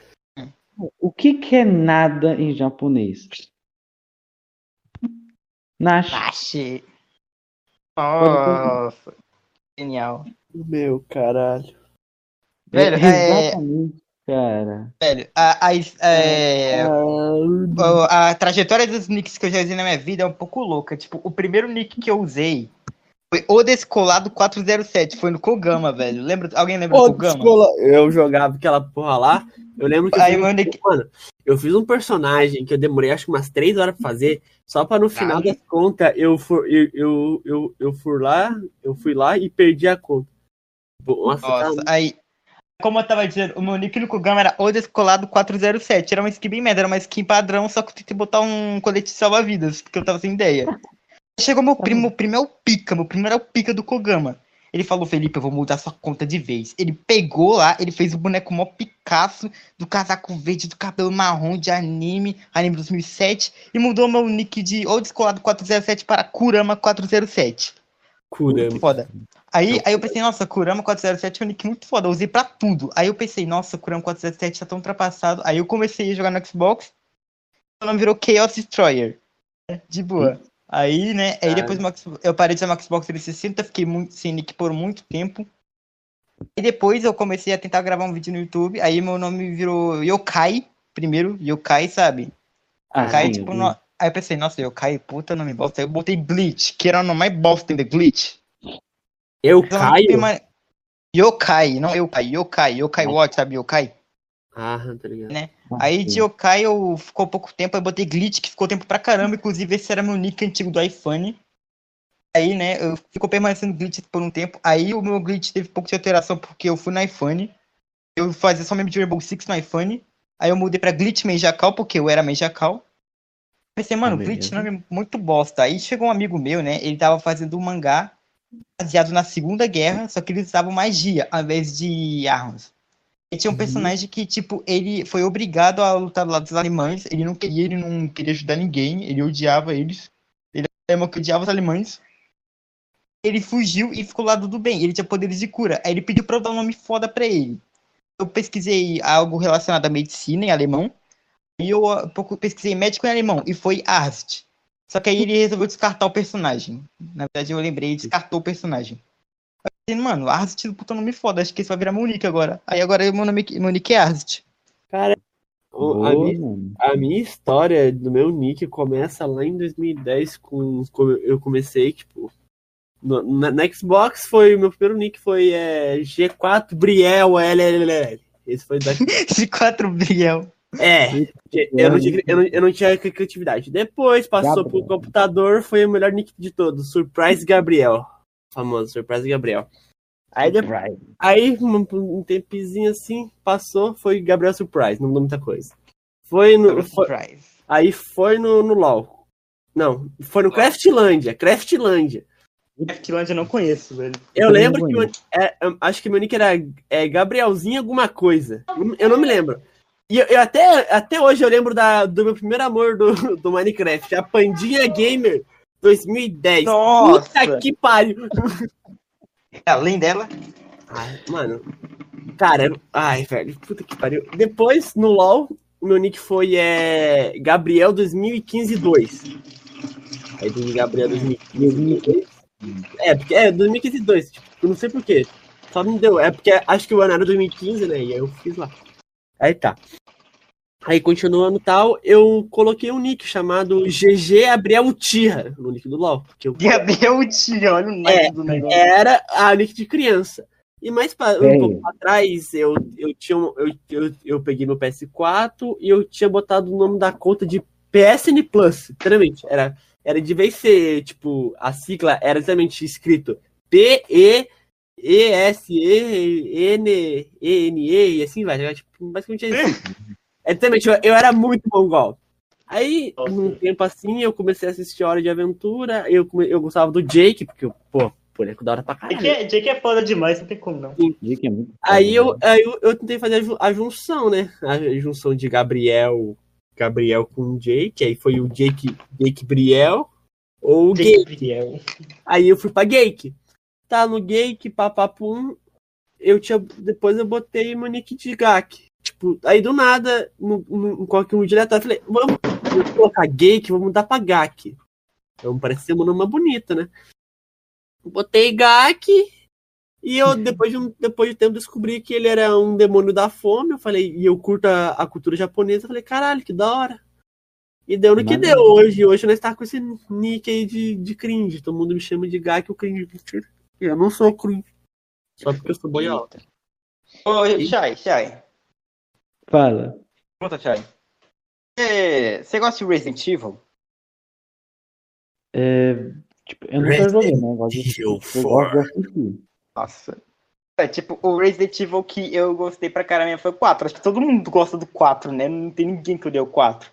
O que que é nada em japonês? Nash. Nashi. Nossa. Genial. Meu caralho. Velho, é- Exatamente, cara. Velho, a, a, é, o- a trajetória dos nicks que eu já usei na minha vida é um pouco louca. Tipo, o primeiro nick que eu usei foi o Descolado 407. Foi no Kogama, velho. Lembra, alguém lembra do Ô, Kogama? escola, eu jogava aquela porra lá. Eu lembro que eu Aí, fiz, meu nick... mano, eu fiz um personagem que eu demorei acho que umas três horas pra fazer, só pra no final das contas eu for, eu, eu, eu, eu fui lá, eu fui lá e perdi a conta. Nossa, Nossa, cara, aí... Como eu tava dizendo, o meu nick no Kogama era o Descolado 407. Era uma skin bem merda, era uma skin padrão, só que eu tentei botar um colete salva-vidas, porque eu tava sem ideia. Chegou meu primo, o primo é o pica, meu primo era o pica do Kogama. Ele falou, Felipe, eu vou mudar sua conta de vez. Ele pegou lá, ele fez o boneco mó Picasso, do casaco verde, do cabelo marrom, de anime, anime 2007, e mudou meu nick de ou Descolado 407 para Kurama 407. cura. Muito foda. Aí, aí eu pensei, nossa, Kurama 407 é um nick muito foda, eu usei pra tudo. Aí eu pensei, nossa, Kurama 407 tá tão ultrapassado. Aí eu comecei a jogar no Xbox, o nome virou Chaos Destroyer. De boa. Aí, né, aí Ah. depois eu parei de usar meu Xbox 360, fiquei muito, sem nick por muito tempo. E depois eu comecei a tentar gravar um vídeo no YouTube, aí meu nome virou Yokai, primeiro, Yokai, sabe? Ah, Yokai, sim, tipo, eu- no- aí eu pensei, nossa, Yokai, puta nome bosta. Aí eu botei Glitch, que era o nome mais bosta ainda, Glitch. Eu Então, caio? uma- Yokai, não Yokai, Yokai, Yokai Watch, sabe Yokai? Ah, tá ligado. Né? Aí de. Yokai eu ficou pouco tempo, aí eu botei Glitch, que ficou tempo pra caramba, inclusive esse era meu nick antigo do iPhone. Aí, né, eu ficou permanecendo Glitch por um tempo, aí o meu Glitch teve pouco de alteração, porque eu fui no iPhone, eu fazia só mesmo de Rainbow Six no iPhone, aí eu mudei pra Glitch Menjacal, porque eu era Menjacal. Pensei, mano, Beleza. Glitch nome é muito bosta. Aí chegou um amigo meu, né, ele tava fazendo um mangá baseado na Segunda Guerra, só que eles usavam magia ao invés de armas. E tinha um Uhum. personagem que, tipo, ele foi obrigado a lutar do lado dos alemães, ele não queria, ele não queria ajudar ninguém, ele odiava eles, ele era que odiava os alemães. Ele fugiu e ficou lá do bem, ele tinha poderes de cura. Aí ele pediu pra eu dar um nome foda pra ele. Eu pesquisei algo relacionado à medicina em alemão, e eu pouco pesquisei médico em alemão, e foi Arzt. Só que aí ele resolveu descartar o personagem. Na verdade, eu lembrei, ele descartou o personagem. Eu pensei, mano, Arzt, puta nome foda, acho que esse vai virar meu nick agora. Aí agora meu, nome, meu nick é Arzt. O- Boa, a, minha, mano. a minha história do meu nick começa lá em 2010 com, com eu comecei, tipo, no- na, na Xbox foi, o meu primeiro nick foi é, G4 Briel LLL. Esse foi da <laughs> Esse 4 Briel. É, eu não, tinha, eu, não, eu não tinha criatividade. Depois passou pro computador, foi o melhor nick de todos. Surprise Gabriel. Famoso, Surprise Gabriel. Aí, depois, aí um, um tempezinho assim, passou, foi Gabriel Surprise, não mudou muita coisa. Foi no. Foi, aí foi no, no LOL. Não, foi no Craftlândia, Craftlândia. Craftlândia eu não conheço, velho. Eu, eu lembro que. Meu, é, acho que meu nick era é, Gabrielzinho alguma coisa. Eu não me lembro. E eu, eu, até, até hoje eu lembro da, do meu primeiro amor do, <laughs> do Minecraft, a Pandinha Gamer 2010. Nossa! Puta que pariu! Além dela. Ai, mano. Cara, ai, velho, puta que pariu. Depois, no LoL, o meu nick foi é, Gabriel 2015 2. Aí do Gabriel 2015 É, porque é 2015 2. Tipo, eu não sei porquê. Só não deu. É porque acho que o ano era 2015, né? E aí eu fiz lá. Aí tá. Aí continuando tal, eu coloquei um nick chamado GG Gabriel Tira no nick do LoL. Eu... Gabriel Tira, olha o nome é, do negócio. Era a nick de criança. E mais pra, um pouco atrás, eu, eu, tinha, eu, eu, eu peguei meu PS4 e eu tinha botado o nome da conta de PSN Plus. Literalmente. Era, era de vez ser, tipo, a sigla era exatamente escrito P-E. E-S-E-N-E-N-E e assim vai. Tipo, basicamente é isso. <laughs> É, também, eu, eu era muito mongol. Aí, Nossa. num tempo assim, eu comecei a assistir Hora de Aventura. Eu, eu gostava do Jake, porque, pô, boneco da hora pra caralho. Jake é, Jake é foda demais, não tem como não. Jake é muito aí eu, aí eu, eu tentei fazer a junção, né? A junção de Gabriel Gabriel com Jake. Aí foi o Jake, Jake Briel ou o Jake. Aí eu fui pra Jake. Tá no Jake, papapum. Eu tinha. Depois eu botei nick de Gak. Tipo, aí do nada, no, no, qualquer um direto, eu falei, vamos colocar Gake, vamos mudar pra Gak. Então parece ser uma nome bonita, né? Botei Gak e eu, depois de, um, depois de tempo, descobri que ele era um demônio da fome. Eu falei, e eu curto a, a cultura japonesa. Eu falei, caralho, que da hora. E deu no que deu hoje. Hoje nós tá com esse nick aí de, de cringe. Todo mundo me chama de Gak, o cringe. Eu não sou cringe. Só porque eu sou boiota. Oi, Shai, Shai. Fala. Pergunta, Thiago. Você gosta de Resident Evil? É, tipo, eu nunca joguei, né? Eu gosto de, eu gosto de assistir. Nossa. É, tipo, o Resident Evil que eu gostei pra caramba foi o 4. Acho que todo mundo gosta do 4, né? Não tem ninguém que deu o 4.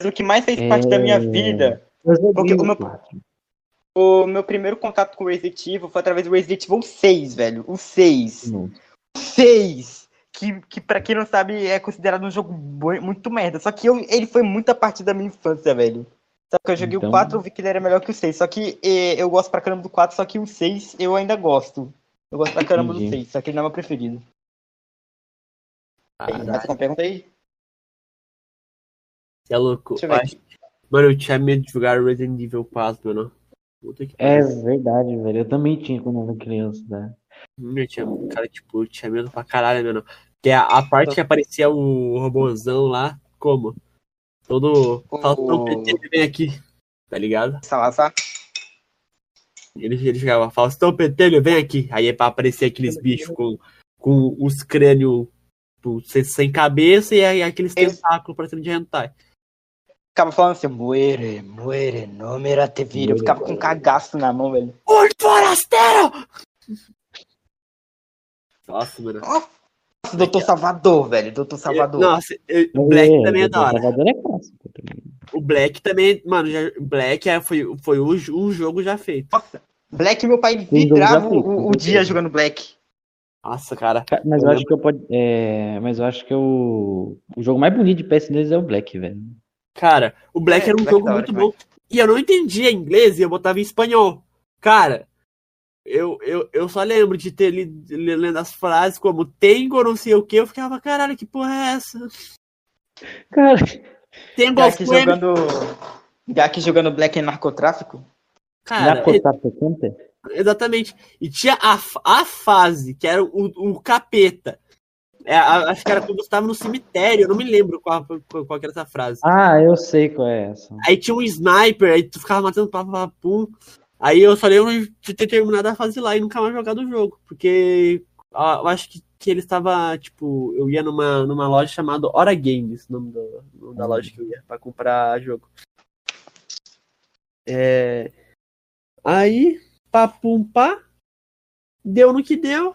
Mas o que mais fez parte da minha é, vida. Porque o meu, o meu primeiro contato com o Resident Evil foi através do Resident Evil 6, velho. O 6. Hum. O 6! Que, que para quem não sabe, é considerado um jogo muito merda. Só que eu, ele foi muita parte da minha infância, velho. Só que eu joguei então... o 4 e vi que ele era melhor que o 6. Só que eh, eu gosto pra caramba do 4, só que o 6 eu ainda gosto. Eu gosto pra caramba Entendi. do 6, só que ele não é meu preferido. Ah, aí, mais uma pergunta aí? Você é louco. Mano, eu tinha medo de jogar Resident Evil 4, mano. É verdade, velho. Eu também tinha quando eu era criança, né? Eu tinha, cara, tipo, eu tinha medo pra caralho, mano. Que a, a parte que aparecia o robôzão lá, como? Todo. Faltão PT vem aqui, tá ligado? Salazar. Ele, ele chegava, Faustão Petelho, vem aqui. Aí é pra aparecer aqueles bichos com, com os crânios sem cabeça e aí aqueles tentáculos parecendo de hentai. Ficava falando assim, muere, muere, não me te vir. Eu ficava com um cagaço na mão, velho. Oi, forasteiro! Nossa, mano. Nossa, Doutor Salvador, velho. Doutor Salvador. nossa, eu, o Black é, também é da hora. Salvador é clássico também. O Black também, mano, já, Black é, foi, foi o, o jogo já feito. Nossa, Black, meu pai vibrava o, o, dia jogando Black. Nossa, cara. Mas eu, eu acho que eu pode, é, mas eu acho que o, o jogo mais bonito de PS2 é o Black, velho. Cara, o Black é, era um Black jogo muito bom. E eu não entendia inglês e eu botava em espanhol. Cara, eu, eu, eu só lembro de ter lido, lendo as frases como Tengo, não sei o que, eu ficava, caralho, que porra é essa? Cara, Tengo Gak jogando. Gak jogando Black em narcotráfico? Cara, narcotráfico é, exatamente. E tinha a, a fase, que era o, o capeta. É, acho que era quando estava no cemitério, eu não me lembro qual, qual, qual era essa frase. Ah, eu sei qual é essa. Aí tinha um sniper, aí tu ficava matando papapum. Aí eu lembro de ter terminado a fase lá e nunca mais jogado o jogo. Porque eu acho que que ele estava, tipo, eu ia numa, numa loja chamada Hora Games, o nome, do, nome da loja que eu ia pra comprar jogo. É, aí, papum pá, deu no que deu.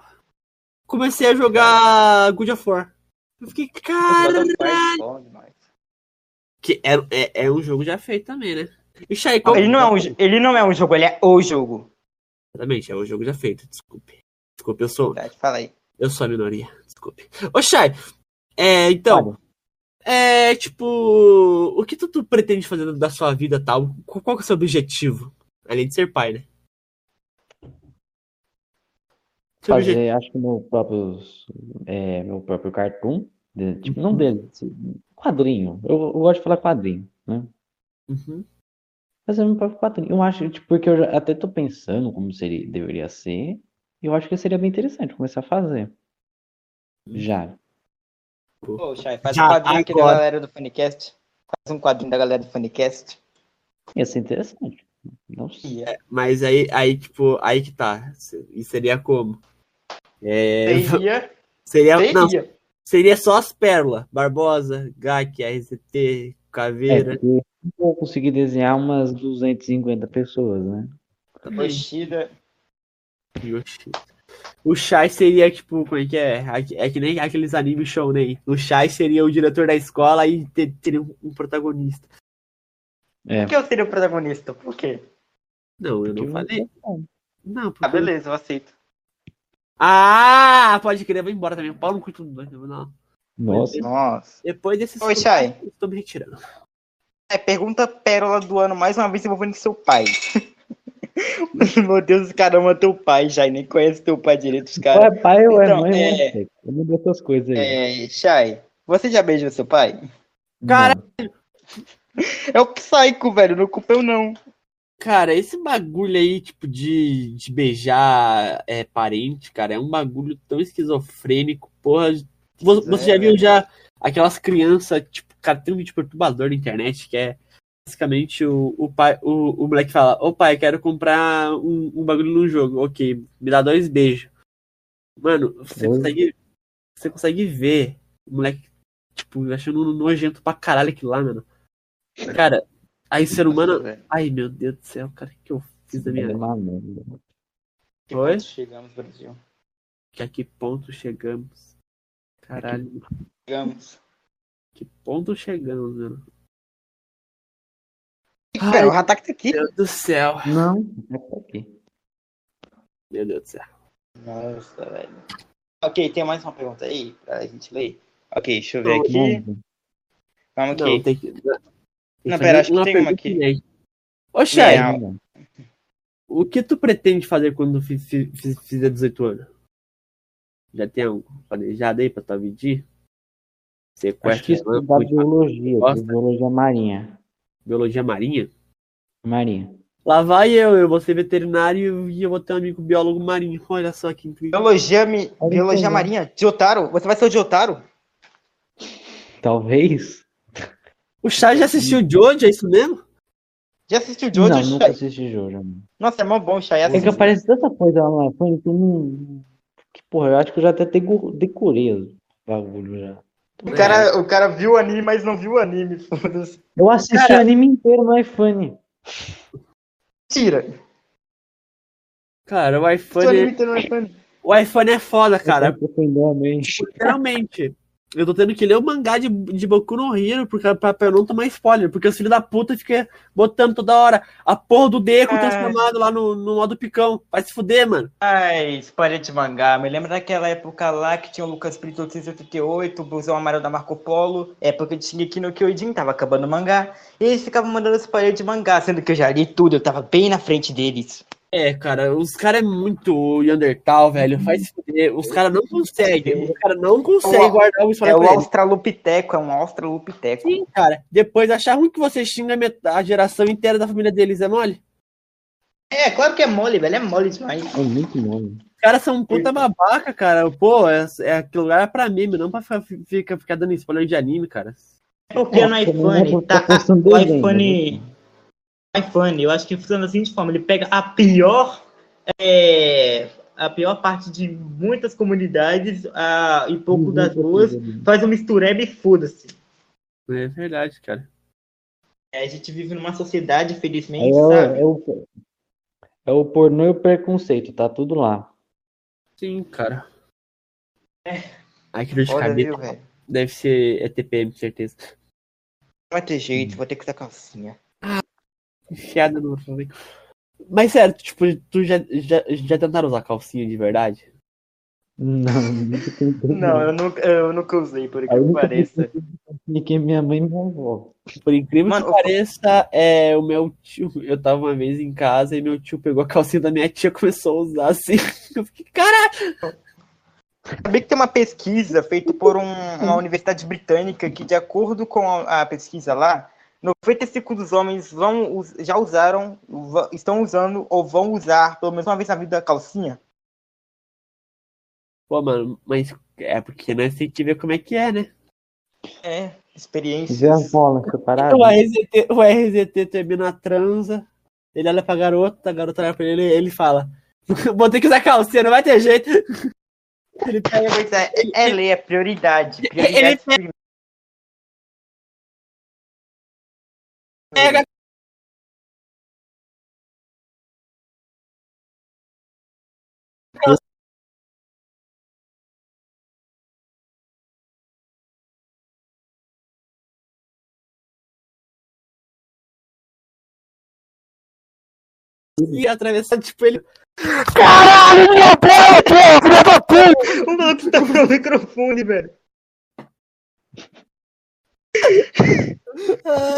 Comecei a jogar God of War. Eu fiquei, cara. Bom demais. Que é, é, é um jogo já feito também, né? Shai, qual... Ele não, é um, ele não é um jogo, ele é o jogo. Exatamente, é um jogo já feito, desculpe. Desculpe, eu sou, Verdade, Fala aí. eu sou a minoria, desculpe. Ô, Shai, é, então, é, tipo, o que tu, tu pretende fazer da sua vida tal? Qual, qual é o seu objetivo? Além de ser pai, né? Seu objetivo- Fazer, acho que meu próprio, é, meu próprio cartoon, de- tipo, não dele, quadrinho. Eu, eu gosto de falar quadrinho, né? Uhum. Fazer meu próprio quadrinho. Eu acho, tipo, porque eu já- até tô pensando como seria, deveria ser, e eu acho que seria bem interessante começar a fazer. Já. Ô, Chay, faz Já, um quadrinho aqui da agora. galera do Funicast. Faz um quadrinho da galera do Funicast. Ia ser interessante. Não sei. Ia. Mas aí, aí, tipo, aí que tá. E seria como? É, Seria. <laughs> seria, não, Seria. seria só as pérolas. Barbosa, GAC, RCT, É, Caveira. porque eu não vou conseguir desenhar umas 250 pessoas, né? Yoshida. Yoshi. O Shai seria, tipo, como é que é? É que nem aqueles animes show, né? O Shai seria o diretor da escola e te- teria um, protagonista. É. Por que eu seria o protagonista? Por quê? Não, eu não Porque falei. eu- Não, Ah, porque... beleza, eu aceito. Ah, pode crer, vai embora também. O Paulo não curte tudo dois, não. Nossa, Nossa. Depois desses. Oi, Shai. Estou me retirando. É, pergunta pérola do ano mais uma vez envolvendo seu pai. <laughs> Meu Deus, os caras amam teu pai, e nem conhece teu pai direito, os ou caras. é pai ou é Então, mãe, ou é- é sexo. Eu não dou essas coisas aí. É, Shai, você já beijou seu pai? Cara, Não. É o Psycho, velho, não culpa eu não. Cara, esse bagulho aí, tipo, de, de beijar é, parente, cara, é um bagulho tão esquizofrênico, porra. Vo- Você já É. viu já aquelas crianças, tipo, cara, tem um vídeo perturbador na internet que é basicamente o, o pai, o, o moleque fala, ô pai, quero comprar um, um bagulho num jogo, ok, me dá dois beijos. Mano, você Oi. consegue, você consegue ver o moleque, tipo, achando nojento pra caralho aquilo lá, mano. Cara, aí ser humano, velho. Ai, meu Deus do céu, cara, o que eu fiz da minha É vida? Que Oi? ponto Chegamos, Brasil. Que a que ponto chegamos? Caralho, Chegamos. que ponto chegamos, mano? Cara, o Hatak tá aqui. Meu Deus do céu. Não, tá aqui. Meu Deus do céu. Nossa, velho. Ok, tem mais uma pergunta aí pra gente ler? Ok, deixa eu ver aqui. Calma aqui. Não, tem que. Não, pera, acho que tem uma aqui. Ô, não. o que tu pretende fazer quando fi- fi- fi- fizer 18 anos? Já tem algo planejado aí pra tua vidinha? Acho que Sequestro, estudar banco, biologia, Gosta? biologia marinha. biologia marinha? Marinha. Lá vai eu, eu vou ser veterinário e eu vou ter um amigo biólogo marinho. Olha só que incrível. Biologia, mi... Biologia isso aí. marinha? De Otaro? Você vai ser o de Otaro? Talvez. O Chay já assistiu Jojo, é isso mesmo? Já assistiu Jojo, não, nunca assisti Jojo. mano. Nossa, é mó bom, Chay. É que aparece tanta coisa lá no iPhone que não. Porra, eu acho que eu já até decorei os bagulho já. O cara, o cara viu o anime, mas não viu o anime. <laughs> Foda-se. Eu assisti Cara- o anime inteiro no iPhone. Tira. Cara, o o iPhone, inteiro no iPhone. o iPhone é foda, cara. Eu tô. Literalmente. Eu tô tendo que ler o mangá de, de Boku no Hero porque, pra, pra eu não tomar spoiler. Porque os filhos da puta ficam botando toda hora a porra do Deco Ai. transformado lá no, no modo picão. Vai se fuder, mano. Ai, spoiler de mangá. Me lembra daquela época lá que tinha o Lucas Brito 888, o Blusão Amarelo da Marco Polo, época de Shingeki no Kyojin, tava acabando o mangá, e eles ficavam mandando spoiler de mangá, sendo que eu já li tudo, eu tava bem na frente deles. É, cara, os caras é muito Neandertal, velho. Faz se fuder. Os caras não conseguem. Os caras não conseguem Ó, guardar o É spoiler o. Australopiteco, é um Australopiteco. Sim, cara. Depois achar ruim que você xinga a geração inteira da família deles, é mole? É, claro que é mole, velho, é mole demais. É muito nome. Os caras são um puta babaca, cara. Pô, é, é aquele lugar é pra meme, não pra ficar, ficar, ficar dando spoiler de anime, cara. Porque no Nossa, iPhone, não é tá, porque tá o iPhone, o iPhone, eu acho que funciona da seguinte forma, ele pega a pior, é, a pior parte de muitas comunidades ah, e pouco das Uhum. boas faz um mistureba e foda-se. É verdade, cara. É, a gente vive numa sociedade, É, felizmente, o- sabe? é o, é o pornô e o preconceito, tá tudo lá. Sim, cara. É. Ai, que dor de velho? Deve ser é TPM, certeza. Não vai ter jeito, vou ter que usar calcinha. Enfiada no flamengo. Mas sério, tipo, tu já, já, já tentaram usar calcinha de verdade? Não, nunca tentei. Não, eu nunca, eu nunca usei, por incrível que pareça. é minha mãe e minha avó. Por incrível Mano, que pareça, é o meu tio. <laughs> Eu tava uma vez em casa e meu tio pegou a calcinha da minha tia e começou a usar assim. <laughs> Eu fiquei, caralho! Sabia que tem uma pesquisa feita por um- uma universidade britânica que, de acordo com a, a pesquisa lá, 95 dos homens vão, já usaram, estão usando ou vão usar pelo menos uma vez na vida a calcinha. Pô, mano, mas é porque nós tem que ver como é que é, né? É, experiências. Vê as bolas separadas. O RZT, o RZT termina a transa, ele olha pra garota, a garota olha pra ele ele fala: <laughs> Vou ter que usar calcinha, não vai ter jeito. Ele pega, Pois é, é, é lei, é prioridade. Ele Prioridade primeiro. pega e atravessar, tipo, ele. O maluco tá com o microfone, velho.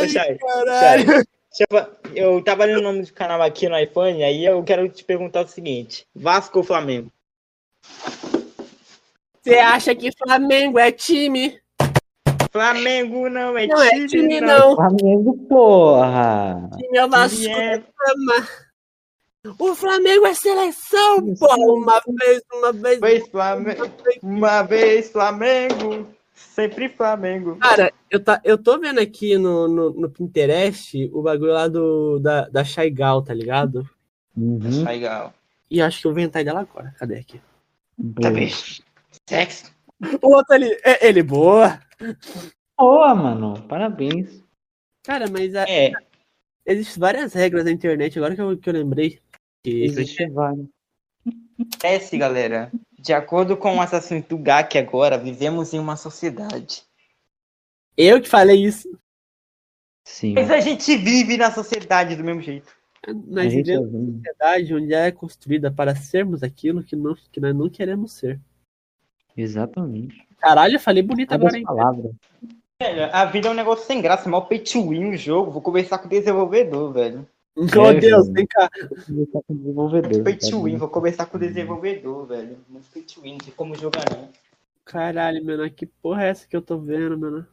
Chay, Caralho. Eu, tava lendo o nome do canal aqui no iPhone, aí eu quero te perguntar o seguinte: Vasco ou Flamengo? Você acha que Flamengo é time? Flamengo não é Não é time, time, não. não. Flamengo, porra! Time é o Vasco é-. O Flamengo é seleção, pô. Uma vez, uma vez. Vez Flamengo, uma vez Flamengo, sempre Flamengo. Cara, eu, tá, eu tô vendo aqui no, no, no Pinterest o bagulho lá do, da, da Shy Gal, tá ligado? Uhum. Legal. E acho que eu vou entrar dela agora. Cadê aqui? Tá bem. Sexo. O outro ali, é, ele, boa. Boa, mano. Parabéns. Cara, mas a- É, existem várias regras na internet, agora que eu, que eu lembrei. Que, Existe vários. acontece, galera. De acordo com o assassino do GAC agora, vivemos em uma sociedade. eu que falei isso. Sim. Mas a gente vive na sociedade do mesmo jeito. Nós vivemos uma sociedade onde ela é construída para sermos aquilo que, não, que nós não queremos ser. Exatamente. Caralho, eu falei bonito Cada agora, hein? palavra. Velho, a vida é um negócio sem graça, mal pay to win o jogo. Vou conversar com o desenvolvedor, velho. Meu É, Deus, velho. vem cá. Conversar com o desenvolvedor. Pay tá to win, vou conversar com o desenvolvedor, velho. Muito pay to win, não tem como jogar não. Caralho, mano, que porra é essa que eu tô vendo, mano?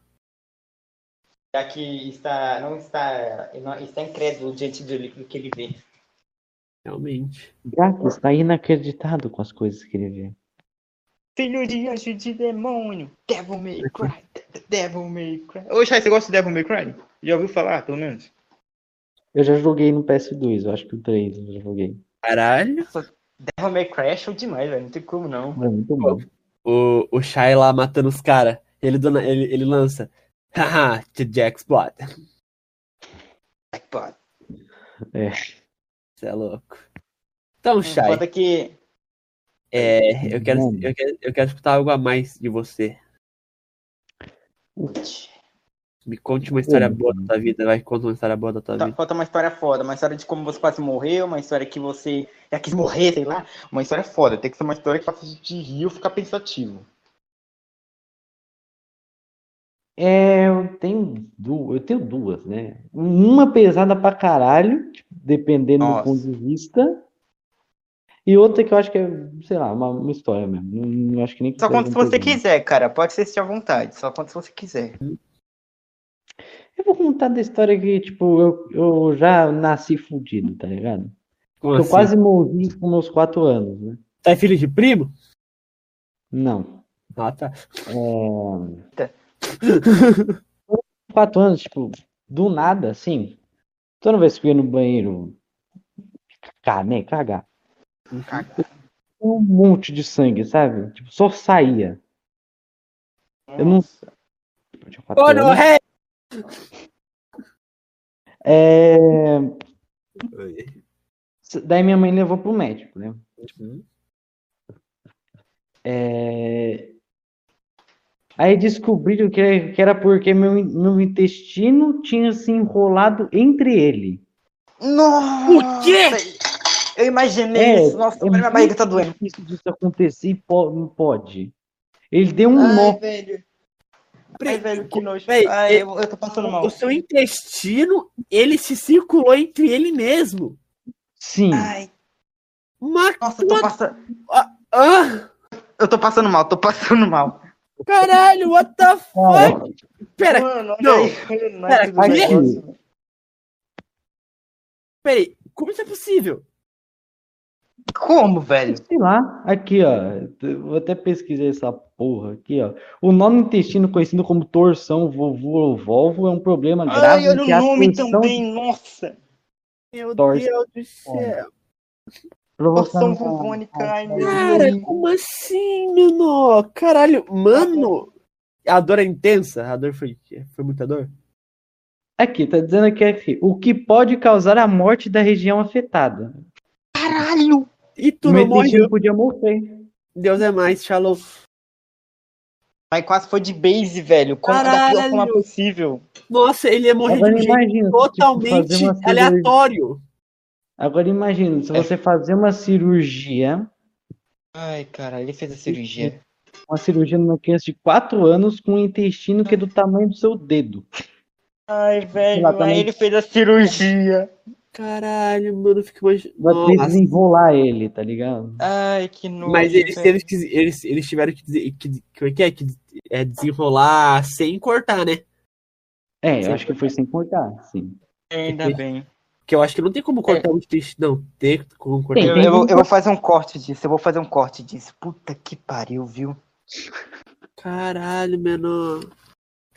Já que está, não está, não, está incrédulo diante do do que ele vê. Realmente. Gato está inacreditado com as coisas que ele vê. Filho de anjo de demônio, Devil May Cry, Devil May Cry. Ô, Chay, você gosta de Devil May Cry? Já ouviu falar, pelo menos? Eu já joguei no PS2, eu acho que o 3 eu já joguei. Caralho. Devil May Cry é show demais, velho. Não tem como não. É muito bom. O, o Shai lá matando os caras. Ele, dona- ele, ele lança. Haha, to Jack's Blood. Pô, Você é louco. Então, Shai, Foda que é, eu, quero, eu, quero, eu quero escutar algo a mais de você. Me conte uma história boa da tua vida. Vai, conta uma história boa da tua Tá, vida. falta uma história foda, uma história de como você quase morreu, uma história que você já quis morrer, sei lá. Uma história foda, tem que ser uma história que faça a gente rir ou ficar pensativo. É, eu tenho, du eu tenho duas, né? Uma pesada pra caralho, tipo, dependendo Nossa. do ponto de vista. E outra que eu acho que é, sei lá, uma, uma história mesmo. Não, não acho que nem Só quando um você quiser, cara. Pode ser se à vontade. Só quando você quiser. Eu vou contar da história que, tipo, eu, eu já nasci fudido, tá ligado? Como Eu assim? quase morri com meus quatro anos, né? Tá é filho de primo? Não. Ah, tá. É... <laughs> Quatro anos, tipo, do nada, assim. Toda vez que eu ia no banheiro cagar, né? Cagar. Caga. Eu um monte de sangue, sabe? Tipo, só saía. Eu não. Eu tinha quatro Ô, no anos. É, Daí minha mãe levou pro médico, né? É, Aí descobriram que era, que era porque meu, meu intestino tinha se enrolado entre ele. Nossa! O quê? Eu imaginei É, isso. Nossa, é minha barriga tá doendo. Isso disso acontecer e pode. Ele deu um Ai, nó. velho. Ai, velho, que nojo. Ai, eu- eu, eu tô passando mal. O seu intestino, ele se circulou entre ele mesmo. Sim. Ai, Uma... nossa, eu tô passando. Ah, Eu tô passando mal, tô passando mal. caralho, what the fuck? Pera, Mano, não. aí, Pera, é peraí, como isso é possível? Como, velho? Sei lá. Aqui, ó. Vou até pesquisar essa porra aqui, ó. O nó no intestino, conhecido como torção vovô ou volvo, é um problema grave Ai, olha que o nome também, nossa. Meu Torce. Deus do céu. Torção vovônica, ai, meu Cara, Deus. como assim, mano? Caralho, mano. A dor é intensa? A dor foi, foi muita dor? Aqui, tá dizendo aqui, aqui, o que pode causar a morte da região afetada. Caralho! E tu não morreu. intestino podia morrer. Deus é mais, Shalom. Ai, quase foi de base, velho. Como da pior Caralho. forma possível. Nossa, ele ia morrer Agora de um imagina, tipo, totalmente cirurgia- aleatório. Agora imagina, se É. você fazer uma cirurgia, Ai, cara, ele fez a cirurgia. uma cirurgia numa criança de 4 anos com um intestino que é do tamanho do seu dedo. Ai, velho, Exatamente. aí ele fez a cirurgia. Caralho, mano, eu fico imaginando. Vai ter que desenrolar ele, tá ligado? Ai, que nojo. Mas eles, eles, eles, eles tiveram que, dizer- que, que, que, é, que é desenrolar sem cortar, né? É, Sim. eu acho que foi sem cortar, sim. Ainda bem. Porque eu acho que não tem como cortar o intestino. Não, ter como cortar. Tem, Eu, eu vou, eu vou fazer um corte disso, eu vou fazer um corte disso. Puta que pariu, viu? Caralho, mano. Só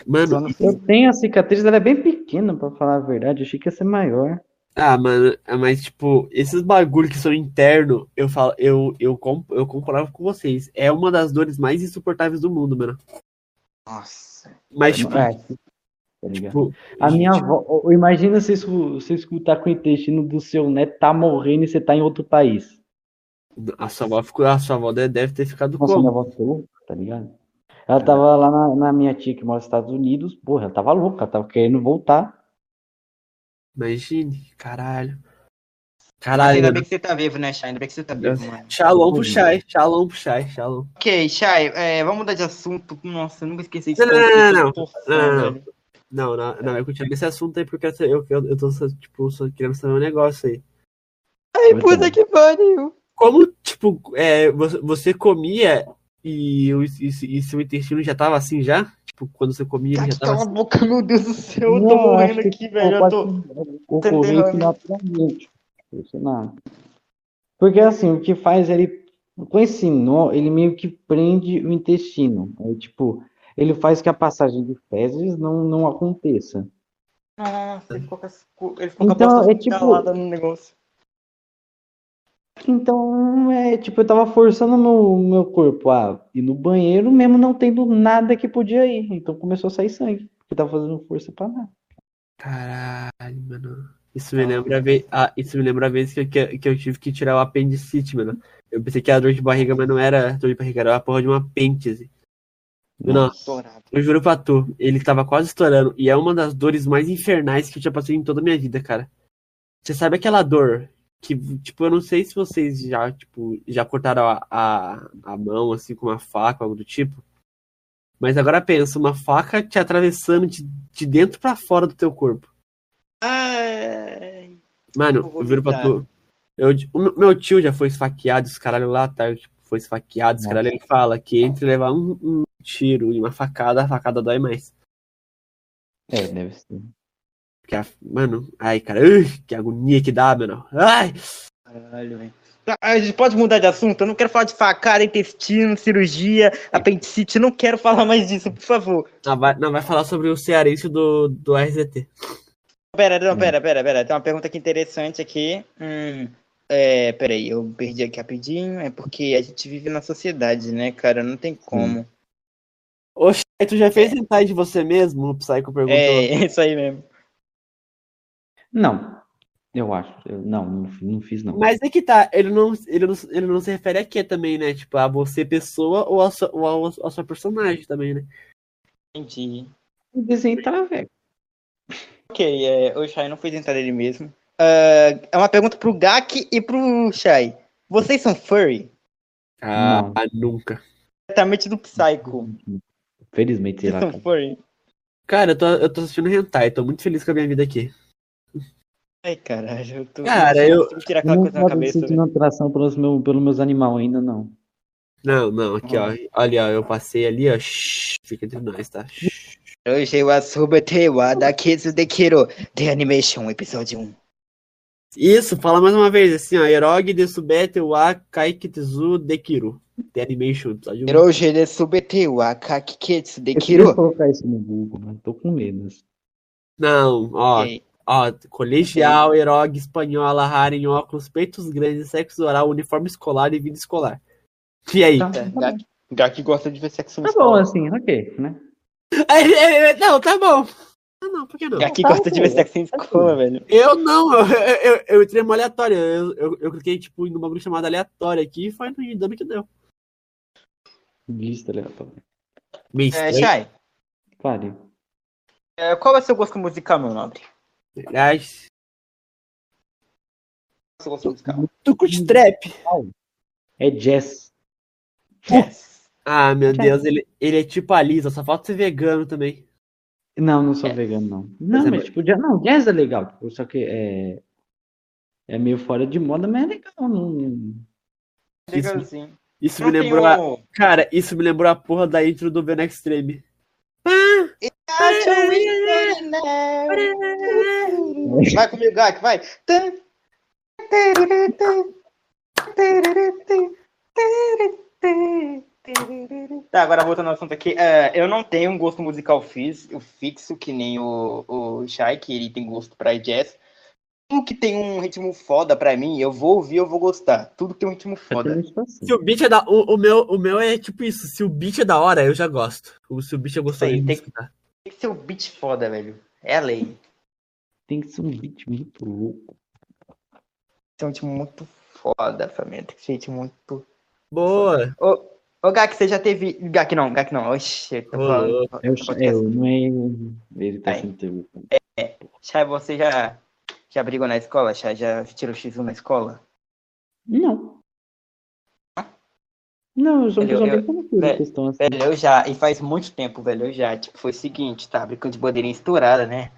Mano, Eu tenho a cicatriz, ela é bem pequena, pra falar a verdade. Eu achei que ia ser maior. Ah, mano, é, mas tipo, esses bagulho que são interno, eu falo, eu, eu, com- eu concordava com vocês. É uma das dores mais insuportáveis do mundo, mano. Nossa. Mas, tipo, É, tá tipo, A minha gente, avó, imagina você, escu- você escutar que o intestino do seu neto tá morrendo e você tá em outro país. A sua avó, ficou, a sua avó deve ter ficado Nossa, como? minha avó ficou tá ligado? Ela tava lá na, na minha tia que mora nos Estados Unidos, porra, ela tava louca, ela tava querendo voltar. Imagine, caralho. Caralho, ainda mano. bem que você tá vivo, né, Shai? Ainda bem que você tá vivo, mano. Shalom pro Shai, shalom pro Shai, shalom. Ok, Shai, é, vamos mudar de assunto. Nossa, eu nunca esqueci disso. não, não, não, não. Não, não. Não, não, não, eu continuo nesse assunto aí porque eu, eu, eu tô, só, tipo, só querendo saber um negócio aí. Ai, puta que pariu. Como, tipo, é, você, você comia e, e, e seu intestino já tava assim já? Tipo, quando você comia, já tava cala a assim? boca, meu Deus do céu. Eu tô morrendo aqui, velho. Eu tô. Derrame. naturalmente. Isso não. Porque assim, o que faz ele, com esse nó, ele meio que prende o intestino. Aí, tipo, ele faz que a passagem de fezes não, não aconteça. Nossa, ele ficou com, ele ficou com Então, a bosta é tipo- calada no negócio. Então, é tipo, eu tava forçando meu, meu corpo a ir no banheiro, mesmo não tendo nada que podia ir. Então começou a sair sangue, porque tava fazendo força pra nada. Caralho, mano. Isso me lembra a vez, ah, isso me lembra a vez que, eu- que, que eu tive que tirar o apendicite, mano. Eu pensei que era dor de barriga, mas não era dor de barriga, era a porra de uma apêndice. Não, Estourado. eu juro pra tu, ele tava quase estourando. E é uma das dores mais infernais que eu já passei em toda a minha vida, cara. Você sabe aquela dor que, tipo, eu não sei se vocês já, tipo, já cortaram a, a, a mão, assim, com uma faca, algo do tipo. Mas agora pensa, uma faca te atravessando de, de dentro pra fora do teu corpo. Ai. Mano, Eu vou eu juro pra tu. Eu, o meu- meu tio já foi esfaqueado, os caralho lá atrás, tipo, foi esfaqueado, os caralho, ele fala que entre levar um, um tiro e uma facada, a facada dói mais. É, deve ser. Porque a- mano, ai, cara, ui, que agonia que dá, mano. Ai! Caralho, velho. A gente pode mudar de assunto? Eu não quero falar de facada, intestino, cirurgia, apendicite. Não quero falar mais disso, por favor. Não, vai, não, vai falar sobre o cearense do, do RZT. Pera, não, pera, pera, pera. Tem uma pergunta aqui interessante aqui. Hum, É, peraí, eu perdi aqui rapidinho. É porque a gente vive na sociedade, né, cara? Não tem como. Oxe, tu já fez hentai de você mesmo? O Psycho perguntou. É, <laughs> isso aí mesmo. Não. Eu acho. Eu, não, não, não fiz, não. Mas é que tá, ele não, ele, não, ele não se refere a quê também, né? Tipo, a você pessoa ou a sua, ou a, a sua personagem também, né? Entendi. O desenho tá velho. Ok, é, o Shai não fez entrar ele mesmo. Ah, é uma pergunta pro Gak e pro Shai. Vocês são furry? Ah, Não. nunca. Diretamente do Psycho. Felizmente, sei Vocês lá. são furry? Cara, eu tô, eu tô assistindo hentai, tô muito feliz com a minha vida aqui. Ai, caralho, eu tô. Cara, eu eu- consigo tirar Eu aquela não coisa na posso cabeça. sentir atração pelos, meu, pelos meus animais ainda, não. Não, não, aqui, ó. Olha, ó, eu passei ali, ó. Shhh, fica entre nós, tá? Shhh. Hoje eu asubete wa dakezu dekiru The Animation, episódio 1. Isso, fala mais uma vez, assim, ó. Eroge de Subete wa Kaikitsu Dekiru. The Animation, episódio 1. Hoje de subete wa kakiketsu Eu queria dekiru. colocar isso no Google, mas tô com medo. Não, ó. Ó, colegial, erogue, espanhola, Haren, óculos, peitos grandes, sexo oral, uniforme escolar e vida escolar. E aí? Tá, Tá, tá bom. Gak, Gak gosta de ver sexo Tá bom, assim, ok, né? É, é, é, Não, tá bom. Ah, não, por que não? Gak tá gosta de ver bom, sexo em tá escola, bom. velho. Eu não, eu, eu, eu, entrei numa aleatória. Eu, eu, eu cliquei, tipo, em um bagulho chamado aleatório aqui e foi no dando que deu. Lista aleatória. É. Shai, Pare. é, qual é o seu gosto musical, meu nobre? Aliás, é seu gosto musical? tu curte trap? É jazz. Yes. Ah, meu Deus, ele, ele é tipo a Lisa, só falta ser vegano também. Não, não sou É. vegano, não. Não, Mas é mas bom. tipo, jazz, não, jazz é legal. Tipo, só que é. É meio fora de moda, mas é legal. Não... Legalzinho. Isso Não me lembrou. a- um- Cara, isso me lembrou a porra da intro do Ben Extreme. Vai comigo, Gak, vai. Tá, agora voltando ao assunto aqui. é, eu não tenho um gosto musical fis- o fixo, que nem o, o Shai, que ele tem gosto pra jazz. Tudo que tem um ritmo foda pra mim, eu vou ouvir, eu vou gostar. Tudo que tem um ritmo foda. Assim. Se o beat é da. O, o meu, o meu é tipo isso. Se o beat é da hora, eu já gosto. Se o beat é gostoso tem- escutar. Tem que ser um beat foda, velho. É a lei. Tem que ser um beat muito louco. Tem um ritmo muito foda, família. Tem que ser um ritmo muito. Boa. Ô, ô Gak, você já teve. Gak não, Gak não. Oxi, eu tô Ô, falando. Eu, eu, não é. Ele tá sendo teu. Chay, você já, já brigou na escola? Chay, já tirou X1 na escola? Não. Não, eu sou uma Eu- pessoa eu- bem tranquila velho, questão assim. Velho, eu já, e faz muito tempo, velho, eu já. Tipo, foi o seguinte, tá? Brincando de bandeirinha estourada, né?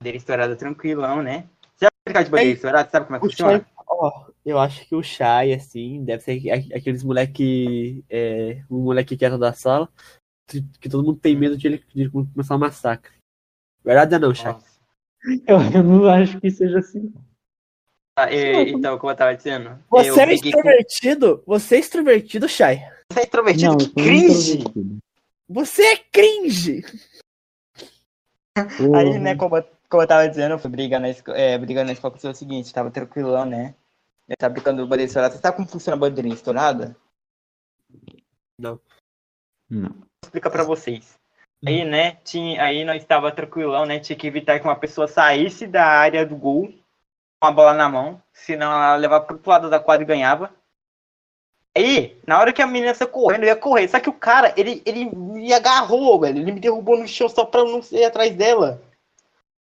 Bandeirinha estourada tranquilão, né? Já brincar de bandeirinha Ei, estourada? Sabe como é que O funciona? Shai, ó, eu acho que o Shai, assim, deve ser aqueles moleque. É, um moleque quieto da sala, que, todo mundo tem medo de ele de começar um massacre. Verdade ou não, Shai? Nossa. Eu, eu não acho que seja assim. Ah, e- então, como eu tava dizendo, Você eu é briguei com... extrovertido? Você é extrovertido, Shai? Você é introvertido? Não, que eu cringe! introvertido. Você é cringe! Ô, <laughs> Aí, né, como, eu- como eu tava dizendo, eu fui brigar na escola, é, brigando na escola com o seguinte, tava tranquilão, né? Eu tava brincando de bandeirinha estourada. Você sabe como funciona a bandeirinha estourada? Não. Não. Vou explicar pra vocês. Aí, né, tinha, aí nós estava tranquilão, né? Tinha que evitar que uma pessoa saísse da área do gol a bola na mão, senão ela levava pro outro lado da quadra e ganhava. Aí, na hora que a menina saiu correndo, eu ia correr. Só que o cara, ele, ele me agarrou, velho. Ele me derrubou no chão só pra eu não ir atrás dela.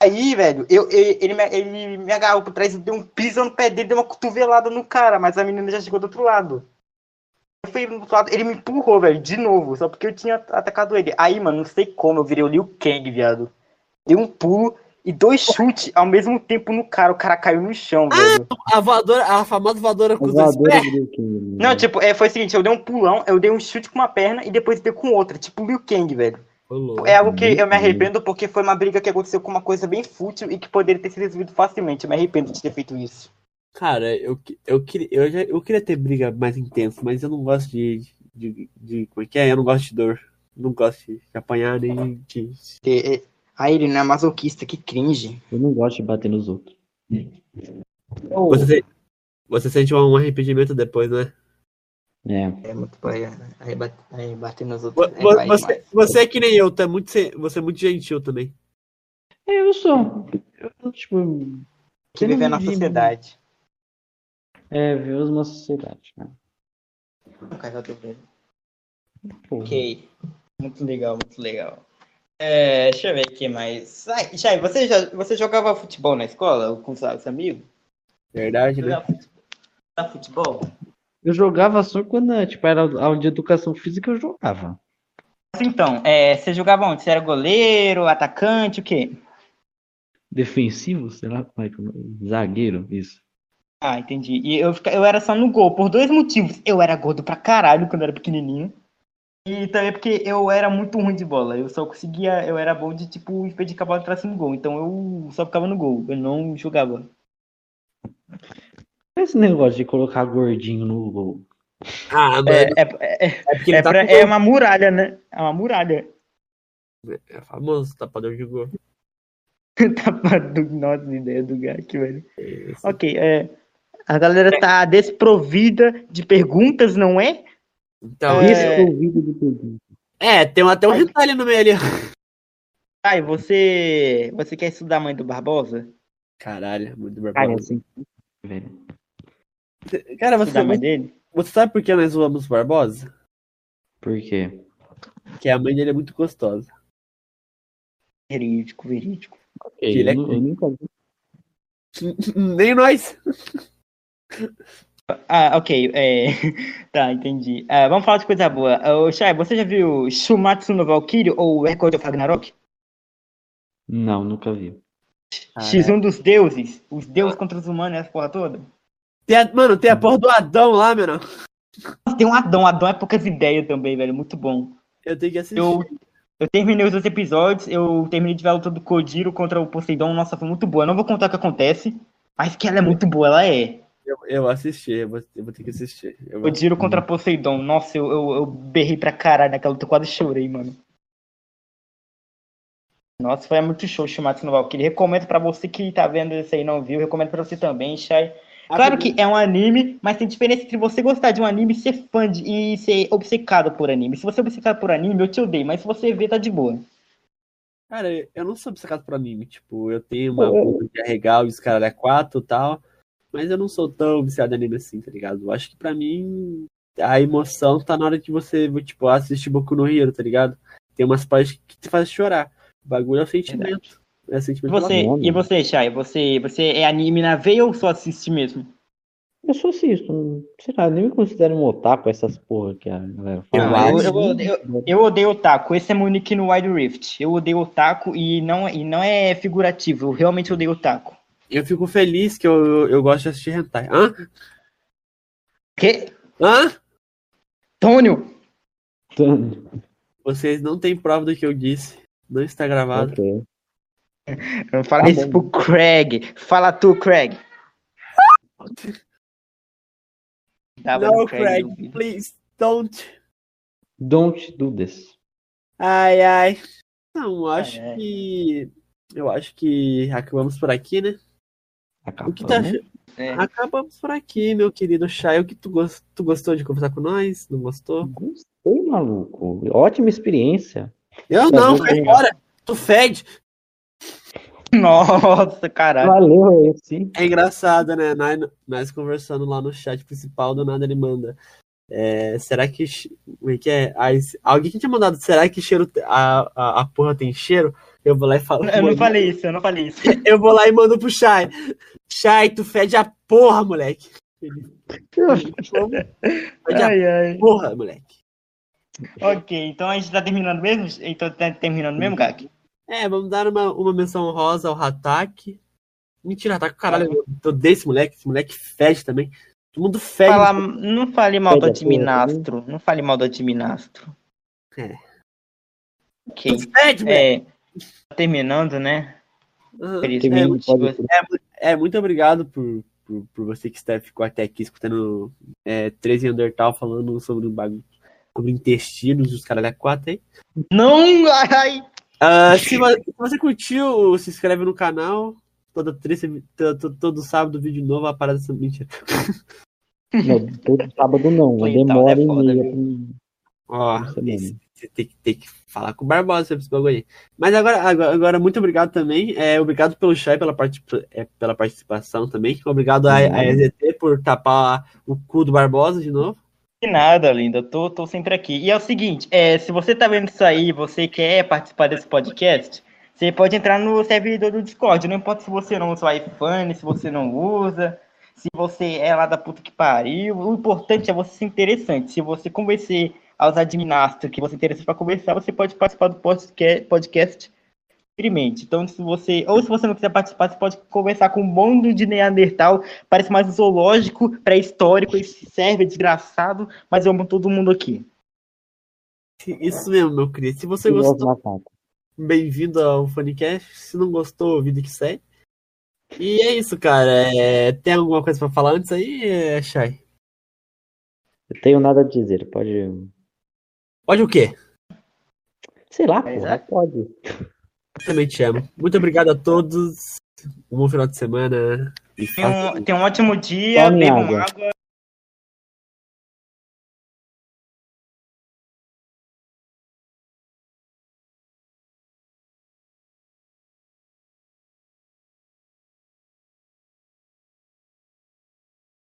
Aí, velho, eu, eu- ele, me, ele me agarrou por trás, deu um piso no pé dele, deu uma cotovelada no cara, mas a menina já chegou do outro lado. Eu fui do outro lado, ele me empurrou, velho, de novo, só porque eu tinha atacado ele. Aí, mano, não sei como, eu virei o Liu Kang, viado. Dei um pulo e dois chutes ao mesmo tempo no cara. O cara caiu no chão, velho. A voadora, a famosa voadora com O os dois pés. do Liu Kang? Não, tipo, é, foi o seguinte, eu dei um pulão, eu dei um chute com uma perna e depois dei com outra, tipo Liu Kang, velho. É algo que eu me arrependo porque foi uma briga que aconteceu com uma coisa bem fútil e que poderia ter sido resolvido facilmente. Eu me arrependo de ter feito isso. Cara, eu, que- eu, queria, eu, já, eu queria ter briga mais intensa, mas eu não gosto de, de, de. Como é que é? Eu não gosto de dor. Não gosto de apanhar nem de. E- e- Ah, ele não é masoquista, que cringe. Eu não gosto de bater nos outros. Ô, Você, Você sente um arrependimento depois, né? É. É muito paia, né? Aí, bate, aí bater nos outros. Vo- é Você, você é que nem eu, tá muito, você é muito gentil também. É, Eu sou. Eu, tipo. que viver na vivi- sociedade. É, vivemos uma sociedade, né? No caso do Pedro. Ok. Muito legal, muito legal. É, deixa eu ver aqui mais. Ai, Chay, você, já, você jogava futebol na escola com seus amigos? Verdade, né? Jogava futebol? Eu jogava só quando, tipo, era aula de educação física, eu jogava. Então, é, você jogava onde? Você era goleiro, atacante, o quê? Defensivo, sei lá como é que é. Zagueiro, isso. Ah, entendi. E eu, eu era só no gol, por dois motivos. Eu era gordo pra caralho quando era pequenininho. E também porque eu era muito ruim de bola. Eu só conseguia, eu era bom de, tipo, impedir que a bola entrasse no gol. Então eu só ficava no gol, eu não jogava. Esse negócio de colocar gordinho no gol. Ah, É, é, é, é, ele é, tá pra- é uma muralha, né? É uma muralha. é famoso tapador de gol. <laughs> Tapa do nossa ideia do Gak, velho. Esse- Ok, é. A galera tá desprovida de perguntas, não é? Então, É. Desprovido de pergunta. é, tem até um retalho no meio ali. Ai, você. Você quer estudar Mãe do Barbosa? Caralho, muito Cara, barbaridade. assim, velho. Cara, você, Estudar a mãe dele? você sabe por que nós zoamos o Barbosa? Por quê? Que a mãe dele é muito gostosa. Verídico, verídico. Ok, Ele é eu, nu- eu nunca vi. Nem nós. Ah, ok. É... <laughs> tá, entendi. Ah, vamos falar de coisa boa. Ô, Shai, você já viu Shumatsu no Valkyrie ou Record of Ragnarok? Não, nunca vi. X1 dos deuses. Os deuses contra os humanos, essa porra toda. Tem a- mano, tem a porra do Adão lá, meu. irmão. Nossa, Tem um Adão. Adão é poucas ideias também, velho. Muito bom. Eu tenho que assistir. Eu, eu terminei os dois episódios. Eu terminei de ver a luta do Kojiro contra o Poseidon. Nossa, foi muito boa. Eu não vou contar o que acontece, mas que ela é muito boa. Ela é. Eu, eu assisti, eu vou, eu vou ter que assistir. Eu vou- Kojiro contra Poseidon. Nossa, eu, eu, eu berrei pra caralho naquela luta. Eu quase chorei, mano. Nossa, foi muito show o Shumatsu no Valkyrie. Recomendo pra você que tá vendo isso aí e não viu. Recomendo pra você também, Shai. Claro que é um anime, mas tem diferença entre você gostar de um anime e ser fã de, e ser obcecado por anime. Se você é obcecado por anime, eu te odeio, mas se você vê, tá de boa. Cara, eu não sou obcecado por anime. Tipo, eu tenho uma que é legal e os caras é quatro e tal. Mas eu não sou tão viciado em anime assim, tá ligado? Eu acho que pra mim a emoção tá na hora de você, tipo, assistir Boku no Hero, tá ligado? Tem umas partes que te fazem chorar. O bagulho é o sentimento. É E sentimento você, bom, e você, Shai? Você, você é anime na veia ou só assiste mesmo? Eu só assisto. Sei lá, nem me considero um otaku essas porra que a galera Eu fala. Eu, acho- eu, odeio- eu odeio otaku. Esse é meu nick no Wild Rift. Eu odeio otaku e não, e não é figurativo. Eu realmente odeio otaku. Eu fico feliz que eu, eu, eu gosto de assistir hentai. Hã? Que? Hã? Tônio? Vocês não têm prova do que eu disse. Não está gravado. Ok. Eu falo Tá isso bom. pro Craig. Fala tu, Craig. Tava no, no Craig, ouvido. please don't. Don't do this. Ai, ai. Não, acho É. que. Eu acho que acabamos por aqui, né? O que tá. Acabamos. É. Acabamos por aqui, meu querido Chay. O que tu, gos- tu gostou de conversar com nós? Não gostou? Gostei, maluco. Ótima experiência. Eu Tá não, vai né? embora. Tu fede. Nossa, caralho. Valeu, é sim. É engraçado, né? Nós, nós conversando lá no chat principal, do nada ele manda. é, será que. Como é que é? Esse- alguém que tinha mandado, será que cheiro. A, a, a porra tem cheiro? Eu vou lá e falo. Eu não falei isso, eu não falei isso. <laughs> Eu vou lá e mando pro Chay. Chay, tu fede a porra, moleque. Fede a Ai, ai. porra, moleque. Ok, então a gente tá terminando mesmo? Então tá terminando mesmo, Gak? É, vamos dar uma, uma menção rosa ao Hatak. Mentira, Hatak, caralho, eu tô desse moleque. Esse moleque fede também. Todo mundo fede. Fala, não fale mal do Pega, Adminastro. Não fale mal do Adminastro. É. Ok. Tu fede, moleque. É, terminando, né? Pode- você- É, muito obrigado por, por, por você que está, ficou até aqui escutando é, 13 Undertale falando sobre o bagulho. Sobre intestinos dos caras da 4 aí. Não, ai, Ah, se, vo- se você curtiu, se inscreve no canal. toda triste, todo, todo sábado vídeo novo, a parada essa mentira. Não, todo sábado não. Pô, Demora então, é e foda, meia. viu? Ó, Tem que, tem que falar com o Barbosa sobre esse bagulho aí. Mas agora, agora, agora, muito obrigado também. É, obrigado pelo chat, pela, é, pela participação também. Obrigado a, a EZT por tapar o cu do Barbosa de novo. De nada, linda. Tô, tô sempre aqui. E é o seguinte, é, se você tá vendo isso aí, você quer participar desse podcast, você pode entrar no servidor do Discord. Não importa se você não usa o iPhone, se você não usa, se você é lá da puta que pariu. O importante é você ser interessante. Se você convencer aos adminastros que você é interessante para conversar, você pode participar do podca- podcast livremente. Então, se você, ou se você não quiser participar, você pode conversar com um bando de Neandertal, parece mais zoológico pré-histórico, esse serve desgraçado, mas eu amo todo mundo aqui. Isso mesmo, meu querido. Se você Os gostou, macacos. bem-vindo ao Funnycast. Se não gostou, vida que segue. E é isso, cara. É, tem alguma coisa pra falar antes aí, é, Shai? Eu tenho nada a dizer. Pode. Pode o quê? Sei lá, porra, é. pode. Também te amo. Muito obrigado a todos. Um bom final de semana. E Tenha faça- um, tenha um ótimo dia, Tome bebam água. água